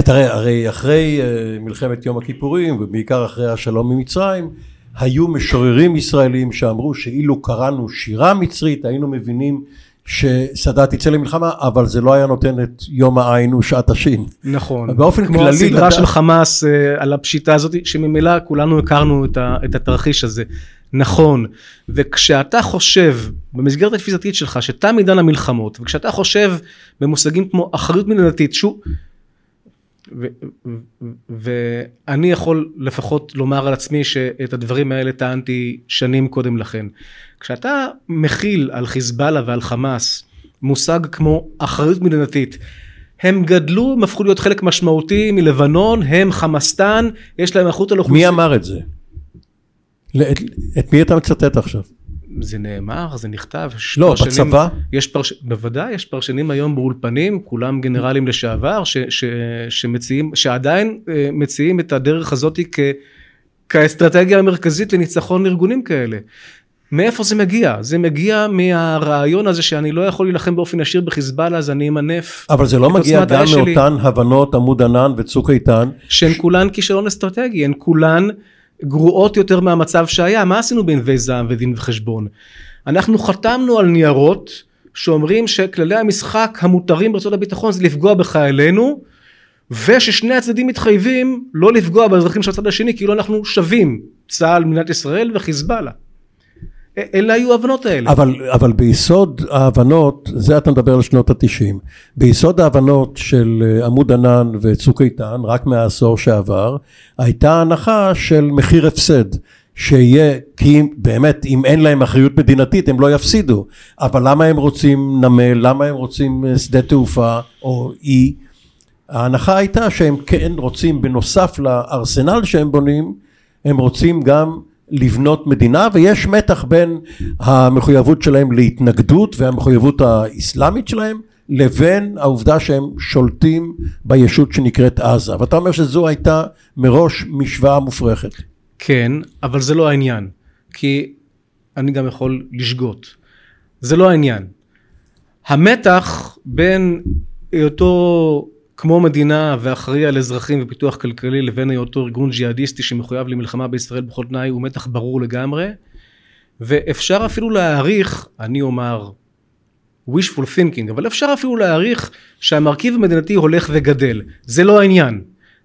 תראה, הרי אחרי uh, מלחמת יום הכיפורים, ובעיקר אחרי השלום ממצרים, היו משוררים ישראלים שאמרו שאילו קראנו שירה מצרית, היינו מבינים שסאדאת יצא למלחמה, אבל זה לא היה נותן את יום העין ושעת השין. נכון. באופן כמו כללי... כמו הסדרה לדע... של חמאס uh, על הפשיטה הזאת, שממילא כולנו הכרנו את התרחיש הזה. נכון, וכשאתה חושב במסגרת התפיסתית שלך שתם עידן המלחמות, וכשאתה חושב במושגים כמו אחריות מדינתית, שהוא... ואני יכול לפחות לומר על עצמי שאת הדברים האלה טענתי שנים קודם לכן. כשאתה מכיל על חיזבאללה ועל חמאס מושג כמו אחריות מדינתית. הם גדלו, הם הפכו להיות חלק משמעותי מלבנון, הם חמאסטן, יש להם אחריות על מי אוכלוסייה. אמר את זה? את, את מי אתה מצטט עכשיו? זה נאמר, זה נכתב. לא, פרשנים- בצבא? יש פרש... בוודאי, יש פרשנים היום באולפנים, כולם גנרלים לשעבר, ש... ש... שמציעים, שעדיין אה, מציעים את הדרך הזאת כ... כאסטרטגיה המרכזית לניצחון ארגונים כאלה. מאיפה זה מגיע? זה מגיע מהרעיון הזה שאני לא יכול להילחם באופן ישיר בחיזבאללה, אז אני אמנף אבל זה לא מגיע גם שלי. מאותן הבנות עמוד ענן וצוק איתן, שהן כולן כישלון אסטרטגי, הן כולן גרועות יותר מהמצב שהיה. מה עשינו בענבי זעם ודין וחשבון? אנחנו חתמנו על ניירות שאומרים שכללי המשחק המותרים ברצועת הביטחון זה לפגוע בחיילינו וששני הצדדים מתחייבים לא לפגוע באזרחים של הצד השני כאילו אנחנו שווים צה"ל מדינת ישראל וחיזבאללה. אלה היו ההבנות האלה. אבל, אבל ביסוד ההבנות, זה אתה מדבר על שנות התשעים, ביסוד ההבנות של אה, עמוד ענן וצוק איתן, רק מהעשור שעבר, הייתה הנחה של מחיר הפסד. שיהיה, כי באמת, אם אין להם אחריות מדינתית, הם לא יפסידו. אבל למה הם רוצים נמל, למה הם רוצים אה, שדה תעופה או אי? ההנחה הייתה שהם כן רוצים, בנוסף לארסנל שהם בונים, הם רוצים גם לבנות מדינה, ויש מתח בין המחויבות שלהם להתנגדות והמחויבות האסלאמית שלהם, לבין העובדה שהם שולטים בישות שנקראת עזה. ואתה אומר שזו הייתה מראש משוואה מופרכת. כן, אבל זה לא העניין. כי אני גם יכול לשגות. זה לא העניין. המתח בין היותו כמו מדינה ואחראי על אזרחים ופיתוח כלכלי לבין היותו ארגון ג'יהאדיסטי שמחויב למלחמה בישראל בכל תנאי הוא מתח ברור לגמרי ואפשר אפילו להעריך, אני אומר wishful thinking, אבל אפשר אפילו להעריך שהמרכיב המדינתי הולך וגדל. זה לא העניין.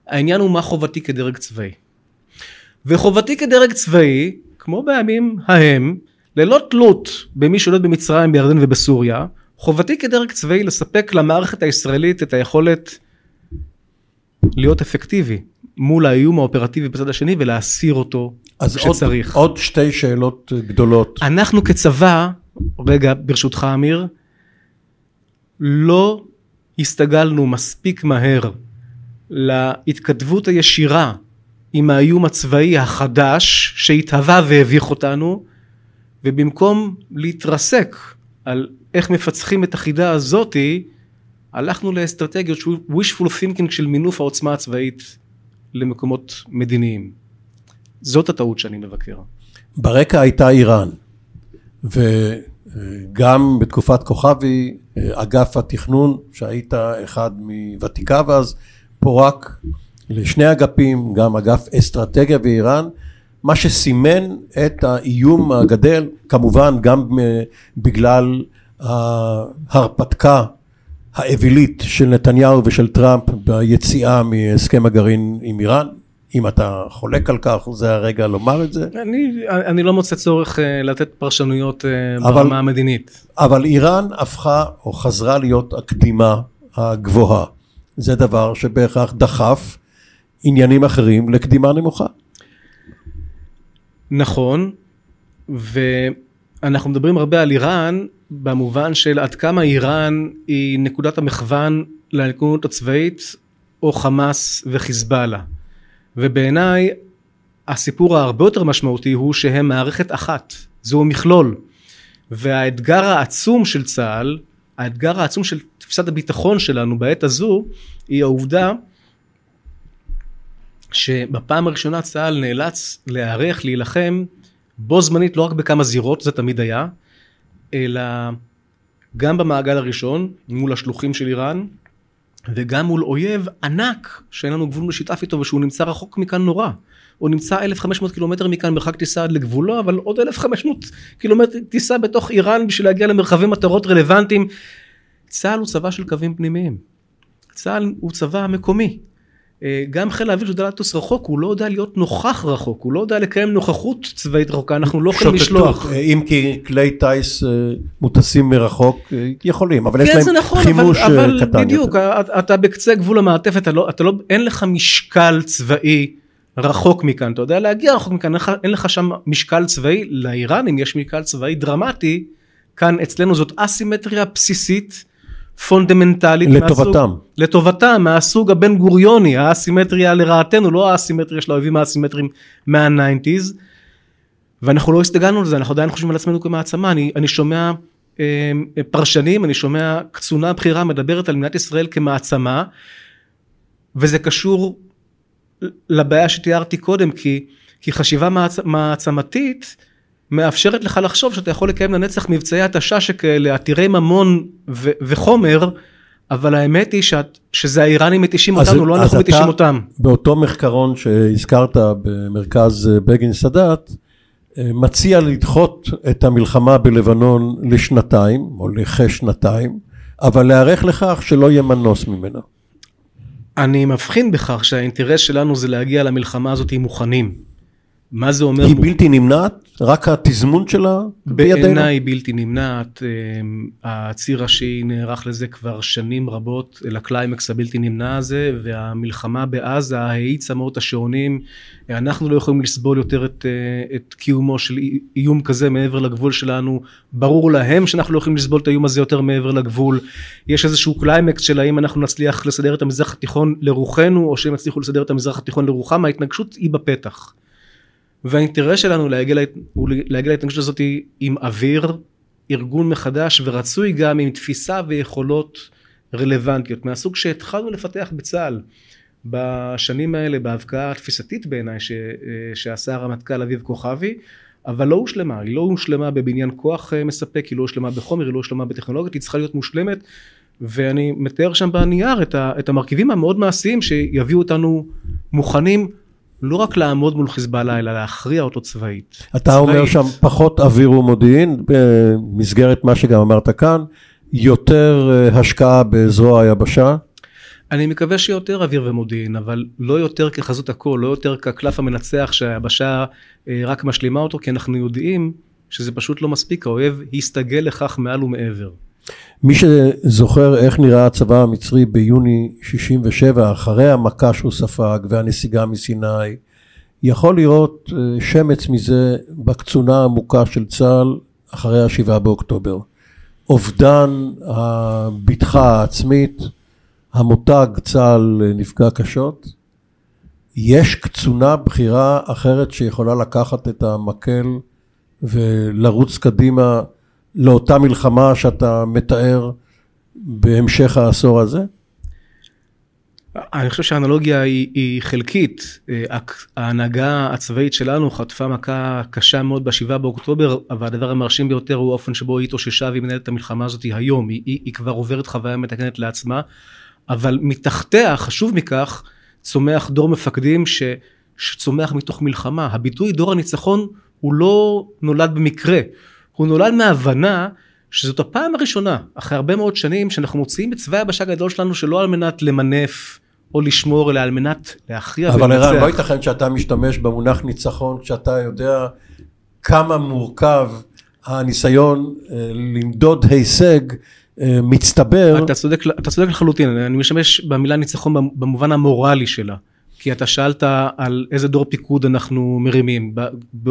העניין הוא מה חובתי כדרג צבאי. וחובתי כדרג צבאי, כמו בימים ההם, ללא תלות במי שולט במצרים, בירדן ובסוריה, חובתי כדרג צבאי לספק למערכת הישראלית את היכולת להיות אפקטיבי מול האיום האופרטיבי בצד השני ולהסיר אותו אז עוד, כשצריך. עוד שתי שאלות גדולות. אנחנו כצבא, רגע ברשותך אמיר, לא הסתגלנו מספיק מהר להתכתבות הישירה עם האיום הצבאי החדש שהתהווה והביך אותנו ובמקום להתרסק על איך מפצחים את החידה הזאתי הלכנו לאסטרטגיות שהוא wishful thinking של מינוף העוצמה הצבאית למקומות מדיניים. זאת הטעות שאני מבקר. ברקע הייתה איראן, וגם בתקופת כוכבי, אגף התכנון, שהיית אחד מוותיקיו אז, פורק לשני אגפים, גם אגף אסטרטגיה ואיראן, מה שסימן את האיום הגדל, כמובן גם אה, בגלל ההרפתקה האווילית של נתניהו ושל טראמפ ביציאה מהסכם הגרעין עם איראן. אם אתה חולק על כך, זה הרגע לומר את זה. אני, אני לא מוצא צורך אה, לתת פרשנויות אה, אבל- ברמה המדינית. אבל איראן הפכה או חזרה להיות הקדימה הגבוהה. זה דבר שבהכרח דחף עניינים אחרים לקדימה נמוכה. נכון, ואנחנו מדברים הרבה על איראן במובן של עד כמה איראן היא נקודת המחוון לנקודות הצבאית או חמאס וחיזבאללה. ובעיניי הסיפור ההרבה יותר משמעותי הוא שהם מערכת אחת, זהו מכלול. והאתגר העצום של צה"ל, האתגר העצום של תפיסת הביטחון שלנו בעת הזו, היא העובדה שבפעם הראשונה צה"ל נאלץ להיערך להילחם בו זמנית לא רק בכמה זירות, זה תמיד היה, אלא גם במעגל הראשון מול השלוחים של איראן וגם מול אויב ענק שאין לנו גבול משותף איתו ושהוא נמצא רחוק מכאן נורא. הוא נמצא 1500 קילומטר מכאן מרחק טיסה עד לגבולו אבל עוד 1500 קילומטר טיסה בתוך איראן בשביל להגיע למרחבי מטרות רלוונטיים. צה"ל הוא צבא של קווים פנימיים. צה"ל הוא צבא מקומי. אה, גם חיל האוויר שיודע לטוס רחוק הוא לא יודע להיות נוכח רחוק הוא לא יודע לקיים נוכחות צבאית רחוקה אנחנו לא יכולים לשלוח. אה, אם כי כלי טיס אה, מוטסים מרחוק, יכולים, אבל יש כן להם נכון חימוש אבל, אבל קטן בדיוק יותר. אתה, אתה בקצה גבול המעטפת אתה לא, אתה לא אין לך משקל צבאי רחוק מכאן אתה יודע להגיע רחוק מכאן אין לך, אין לך שם משקל צבאי לאיראנים יש משקל צבאי דרמטי כאן אצלנו זאת אסימטריה בסיסית, פונדמנטלית. לטובתם. מהסוג, לטובתם, מהסוג הבן גוריוני, האסימטריה לרעתנו, לא האסימטריה של האויבים האסימטריים מה nineties. ואנחנו לא הסתגלנו לזה, אנחנו עדיין חושבים על עצמנו כמעצמה. אני, אני שומע אה, פרשנים, אני שומע קצונה בכירה מדברת על מדינת ישראל כמעצמה, וזה קשור לבעיה שתיארתי קודם, כי, כי חשיבה מעצ, מעצמתית מאפשרת לך לחשוב שאתה יכול לקיים לנצח מבצעי התשה שכאלה, עתירי ממון ו, וחומר, אבל האמת היא שאת, שזה האיראנים מתישים אז- אותנו, לא אז אנחנו מתישים אותם. באותו מחקרון שהזכרת במרכז אה, בגין סאדאת, אה, מציע לדחות את המלחמה בלבנון לשנתיים, או לכשנתיים, אבל להיערך לכך שלא יהיה מנוס ממנה. אני מבחין בכך שהאינטרס שלנו זה להגיע למלחמה הזאת עם מוכנים. מה זה אומר? היא? בלתי נמנעת, רק התזמון שלה בידינו. בעיניי בלתי נמנעת, אמ, הציר השיעי נערך לזה כבר שנים רבות, לקליימקס הבלתי נמנע הזה, והמלחמה בעזה האיצה מאוד את השעונים, אנחנו לא יכולים לסבול יותר את, אה, את קיומו של אי- איום כזה מעבר לגבול שלנו, ברור להם שאנחנו לא יכולים לסבול את האיום הזה יותר מעבר לגבול, יש איזשהו קליימקס של האם אנחנו נצליח לסדר את המזרח התיכון לרוחנו, או שהם יצליחו לסדר את המזרח התיכון לרוחם, ההתנגשות היא בפתח. והאינטרס שלנו להגיע. הוא להגיע להתנגשות הזאת עם אוויר, ארגון מחדש ורצוי גם עם תפיסה ויכולות רלוונטיות מהסוג שהתחלנו לפתח בצה"ל בשנים האלה בהבקעה התפיסתית בעיניי ש... שעשה הרמטכ"ל אביב כוכבי אבל לא הושלמה, היא לא הושלמה בבניין כוח אה, מספק, היא לא הושלמה בחומר, היא לא הושלמה בטכנולוגיות, היא צריכה להיות מושלמת ואני מתאר שם בנייר את, ה... את המרכיבים המאוד מעשיים שיביאו אותנו מוכנים לא רק לעמוד מול חיזבאללה אלא להכריע אותו צבאית. אתה אומר צבאית. שם פחות אוויר ומודיעין, במסגרת מה שגם אמרת כאן, יותר אה, השקעה בזרוע היבשה. אני מקווה שיותר אוויר ומודיעין, אבל לא יותר כחזות הכל, לא יותר כקלף המנצח שהיבשה אה, רק משלימה אותו, כי אנחנו יודעים שזה פשוט לא מספיק, האויב הסתגל לכך מעל ומעבר. מי שזוכר איך נראה הצבא המצרי ביוני 67, אחרי המכה שהוא ספג והנסיגה מסיני, יכול לראות אה, שמץ מזה בקצונה העמוקה של צה"ל אחרי השבעה באוקטובר. אובדן הבטחה העצמית, המותג צה"ל אה, נפגע קשות. יש קצונה בכירה אחרת שיכולה לקחת את המקל ולרוץ קדימה לאותה מלחמה שאתה מתאר בהמשך העשור הזה? אני חושב שהאנלוגיה היא, היא חלקית. אה, ההנהגה הצבאית שלנו חטפה מכה קשה מאוד בשבעה באוקטובר, אבל הדבר המרשים ביותר הוא האופן שבו היא התאוששה והיא מנהלת את המלחמה הזאת היום. היא, היא, היא כבר עוברת חוויה מתקנת לעצמה, אבל מתחתיה, חשוב מכך, צומח דור מפקדים ש, שצומח מתוך מלחמה. הביטוי דור הניצחון הוא לא נולד במקרה, הוא נולד מהבנה שזאת הפעם הראשונה, אחרי הרבה מאוד שנים, שאנחנו מוציאים את צבא היבשה הגדול שלנו שלא על מנת למנף או לשמור, אלא על מנת להכריע אבל ערן, לא ולנצח. ייתכן שאתה משתמש במונח ניצחון כשאתה יודע כמה מורכב הניסיון אה, למדוד הישג אה, מצטבר. אתה צודק, אתה צודק לחלוטין, אני משתמש במילה ניצחון במובן המורלי שלה. כי אתה שאלת על איזה דור פיקוד אנחנו מרימים.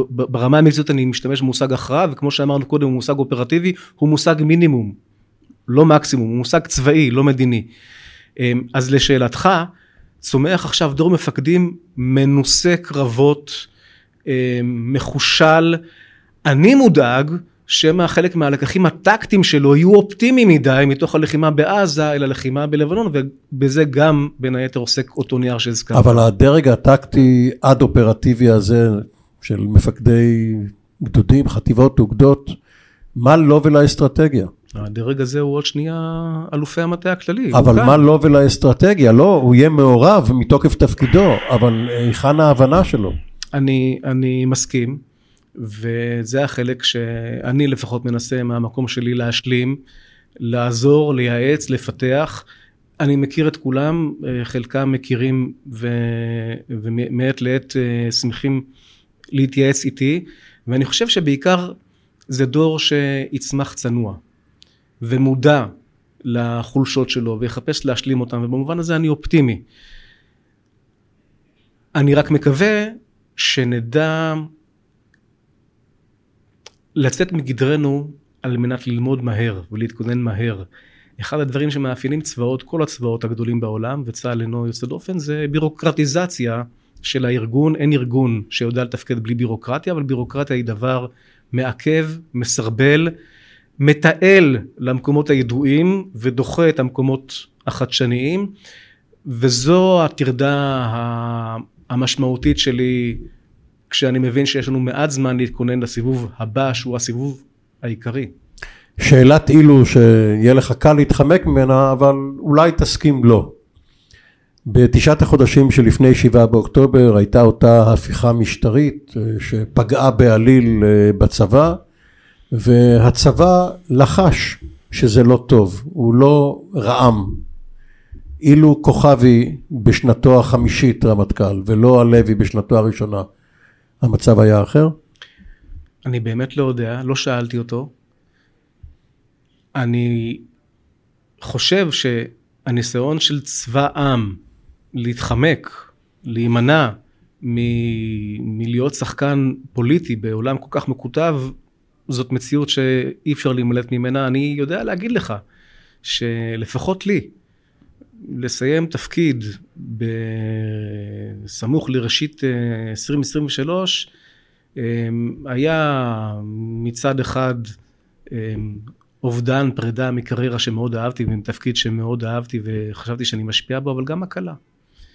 ברמה המקצועית אני משתמש במושג הכרעה, וכמו שאמרנו קודם, הוא מושג אופרטיבי, הוא מושג מינימום, לא מקסימום, הוא מושג צבאי, לא מדיני. אמ, אז לשאלתך, צומח עכשיו דור מפקדים מנוסה קרבות, אמ, מחושל. אני מודאג שמא חלק מהלקחים הטקטיים שלו יהיו אופטימיים מדי מתוך הלחימה בעזה אל הלחימה בלבנון ובזה גם בין היתר עוסק אותו נייר שהזכרת. אבל הדרג הטקטי עד אופרטיבי הזה של מפקדי גדודים, חטיבות, אוגדות, מה לו ולאסטרטגיה? הדרג הזה הוא עוד שנייה אלופי המטה הכללי. אבל. מה לו ולאסטרטגיה? לא, הוא יהיה מעורב מתוקף תפקידו, אבל היכן ההבנה שלו? אני, אני מסכים, וזה החלק שאני לפחות מנסה מהמקום שלי להשלים, לעזור, לייעץ, לפתח. אני מכיר את כולם, חלקם מכירים ו, ומעת לעת אה, שמחים להתייעץ איתי, ואני חושב שבעיקר זה דור שיצמח צנוע ומודע לחולשות שלו ויחפש להשלים אותם, ובמובן הזה אני אופטימי. אני רק מקווה שנדע לצאת מגדרנו על מנת ללמוד מהר ולהתכונן מהר. אחד הדברים שמאפיינים צבאות, כל הצבאות הגדולים בעולם, וצה"ל אינו יוצא דופן, זה בירוקרטיזציה של הארגון. אין ארגון שיודע לתפקד בלי בירוקרטיה, אבל בירוקרטיה היא דבר מעכב, מסרבל, מתעל למקומות הידועים ודוחה את המקומות החדשניים, וזו הטרדה המשמעותית שלי כשאני מבין שיש לנו מעט זמן להתכונן לסיבוב הבא שהוא הסיבוב העיקרי. שאלת אילו שיהיה לך קל להתחמק ממנה, אבל אולי תסכים לא. בתשעת החודשים שלפני שבעה באוקטובר הייתה אותה הפיכה משטרית אה, שפגעה בעליל אה, בצבא, והצבא לחש שזה לא טוב, הוא לא רעם. אילו כוכבי בשנתו החמישית רמטכ"ל ולא הלוי בשנתו הראשונה, המצב היה אחר? אני באמת לא יודע, לא שאלתי אותו. אני חושב שהניסיון של צבא עם להתחמק, להימנע מ- מלהיות שחקן פוליטי בעולם כל כך מקוטב, זאת מציאות שאי אפשר להימלט ממנה. אני יודע להגיד לך שלפחות לי, לסיים תפקיד בסמוך לראשית 2023 אה, אה, היה מצד אחד אה, אובדן פרידה מקריירה שמאוד אהבתי ומתפקיד שמאוד אהבתי וחשבתי שאני משפיע בו אבל גם הקלה.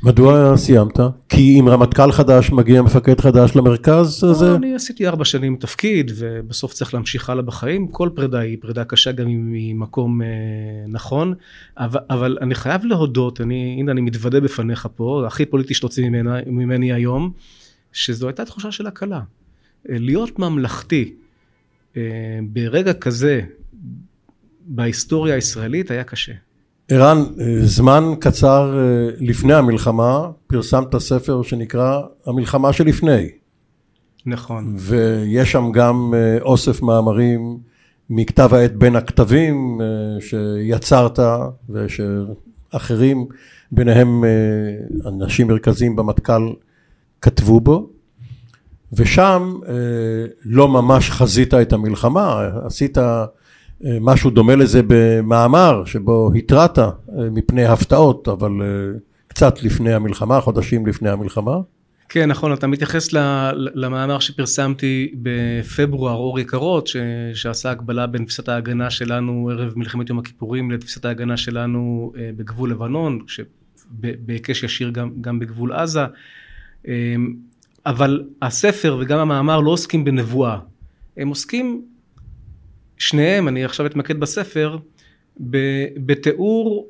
מדוע סיימת? כי אם רמטכ"ל חדש מגיע מפקד חדש למרכז לא, זה... אני עשיתי ארבע שנים תפקיד ובסוף צריך להמשיך הלאה בחיים כל פרידה היא פרידה קשה גם אם היא ממקום אה, נכון אבל, אבל אני חייב להודות אני הנה אני מתוודה בפניך פה הכי פוליטי שתוציא ממני, ממני היום שזו הייתה תחושה של הקלה אה, להיות ממלכתי אה, ברגע כזה בהיסטוריה הישראלית היה קשה. ערן, אה, זמן קצר אה, לפני המלחמה פרסמת ספר שנקרא המלחמה שלפני. נכון. ויש שם גם אה, אוסף מאמרים מכתב העת בין הכתבים שיצרת ושאחרים, ביניהם אנשים מרכזיים במטכ"ל, כתבו בו. ושם לא ממש חזית את המלחמה, עשית משהו דומה לזה במאמר שבו התרעת אה, מפני הפתעות, אבל אה, קצת לפני המלחמה, חודשים לפני המלחמה. כן, נכון, אתה מתייחס למאמר שפרסמתי בפברואר, אור יקרות, ש... שעשה הקבלה בין תפיסת ההגנה שלנו ערב מלחמת יום הכיפורים לתפיסת ההגנה שלנו בגבול לבנון, בהיקש ישיר גם, גם בגבול עזה. אבל הספר וגם המאמר לא עוסקים בנבואה, הם עוסקים שניהם, אני עכשיו אתמקד בספר, בתיאור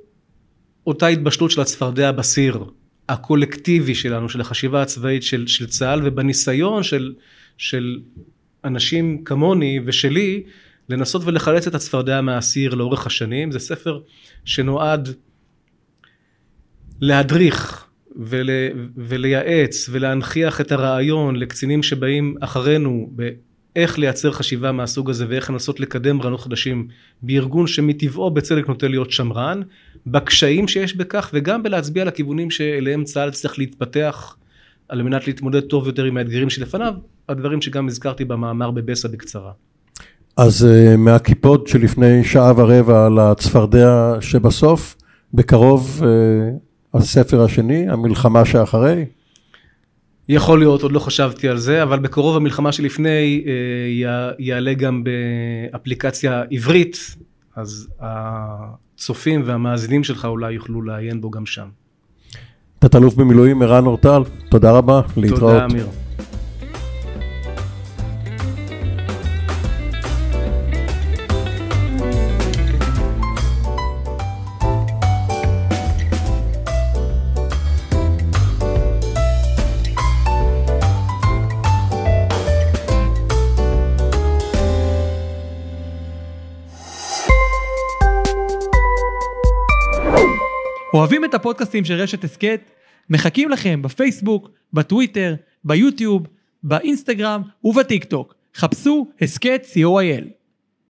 אותה התבשלות של הצפרדע בסיר, הקולקטיבי שלנו, של החשיבה הצבאית של, של צה"ל, ובניסיון של, של אנשים כמוני ושלי, לנסות ולחלץ את הצפרדע מהסיר לאורך השנים. זה ספר שנועד להדריך ול, ולייעץ ולהנכיח את הרעיון לקצינים שבאים אחרינו איך לייצר חשיבה מהסוג הזה ואיך לנסות לקדם רעיונות חדשים בארגון שמטבעו בצדק נוטה להיות שמרן, בקשיים שיש בכך וגם בלהצביע על הכיוונים שאליהם צה"ל צריך להתפתח על מנת להתמודד טוב יותר עם האתגרים שלפניו, הדברים שגם הזכרתי במאמר בבסה בקצרה. אז uh, מהקיפוד שלפני שעה ורבע על הצפרדע שבסוף, בקרוב uh, הספר השני, המלחמה שאחרי? יכול להיות, עוד לא חשבתי על זה, אבל בקרוב המלחמה שלפני אה, יעלה גם באפליקציה עברית, אז הצופים והמאזינים שלך אולי יוכלו לעיין בו גם שם. תת-אלוף במילואים ערן אורטל, תודה רבה, להתראות. תודה אמיר. אוהבים את הפודקאסטים של רשת הסכת? מחכים לכם בפייסבוק, בטוויטר, ביוטיוב, באינסטגרם ובטיק טוק. חפשו הסכת co.il.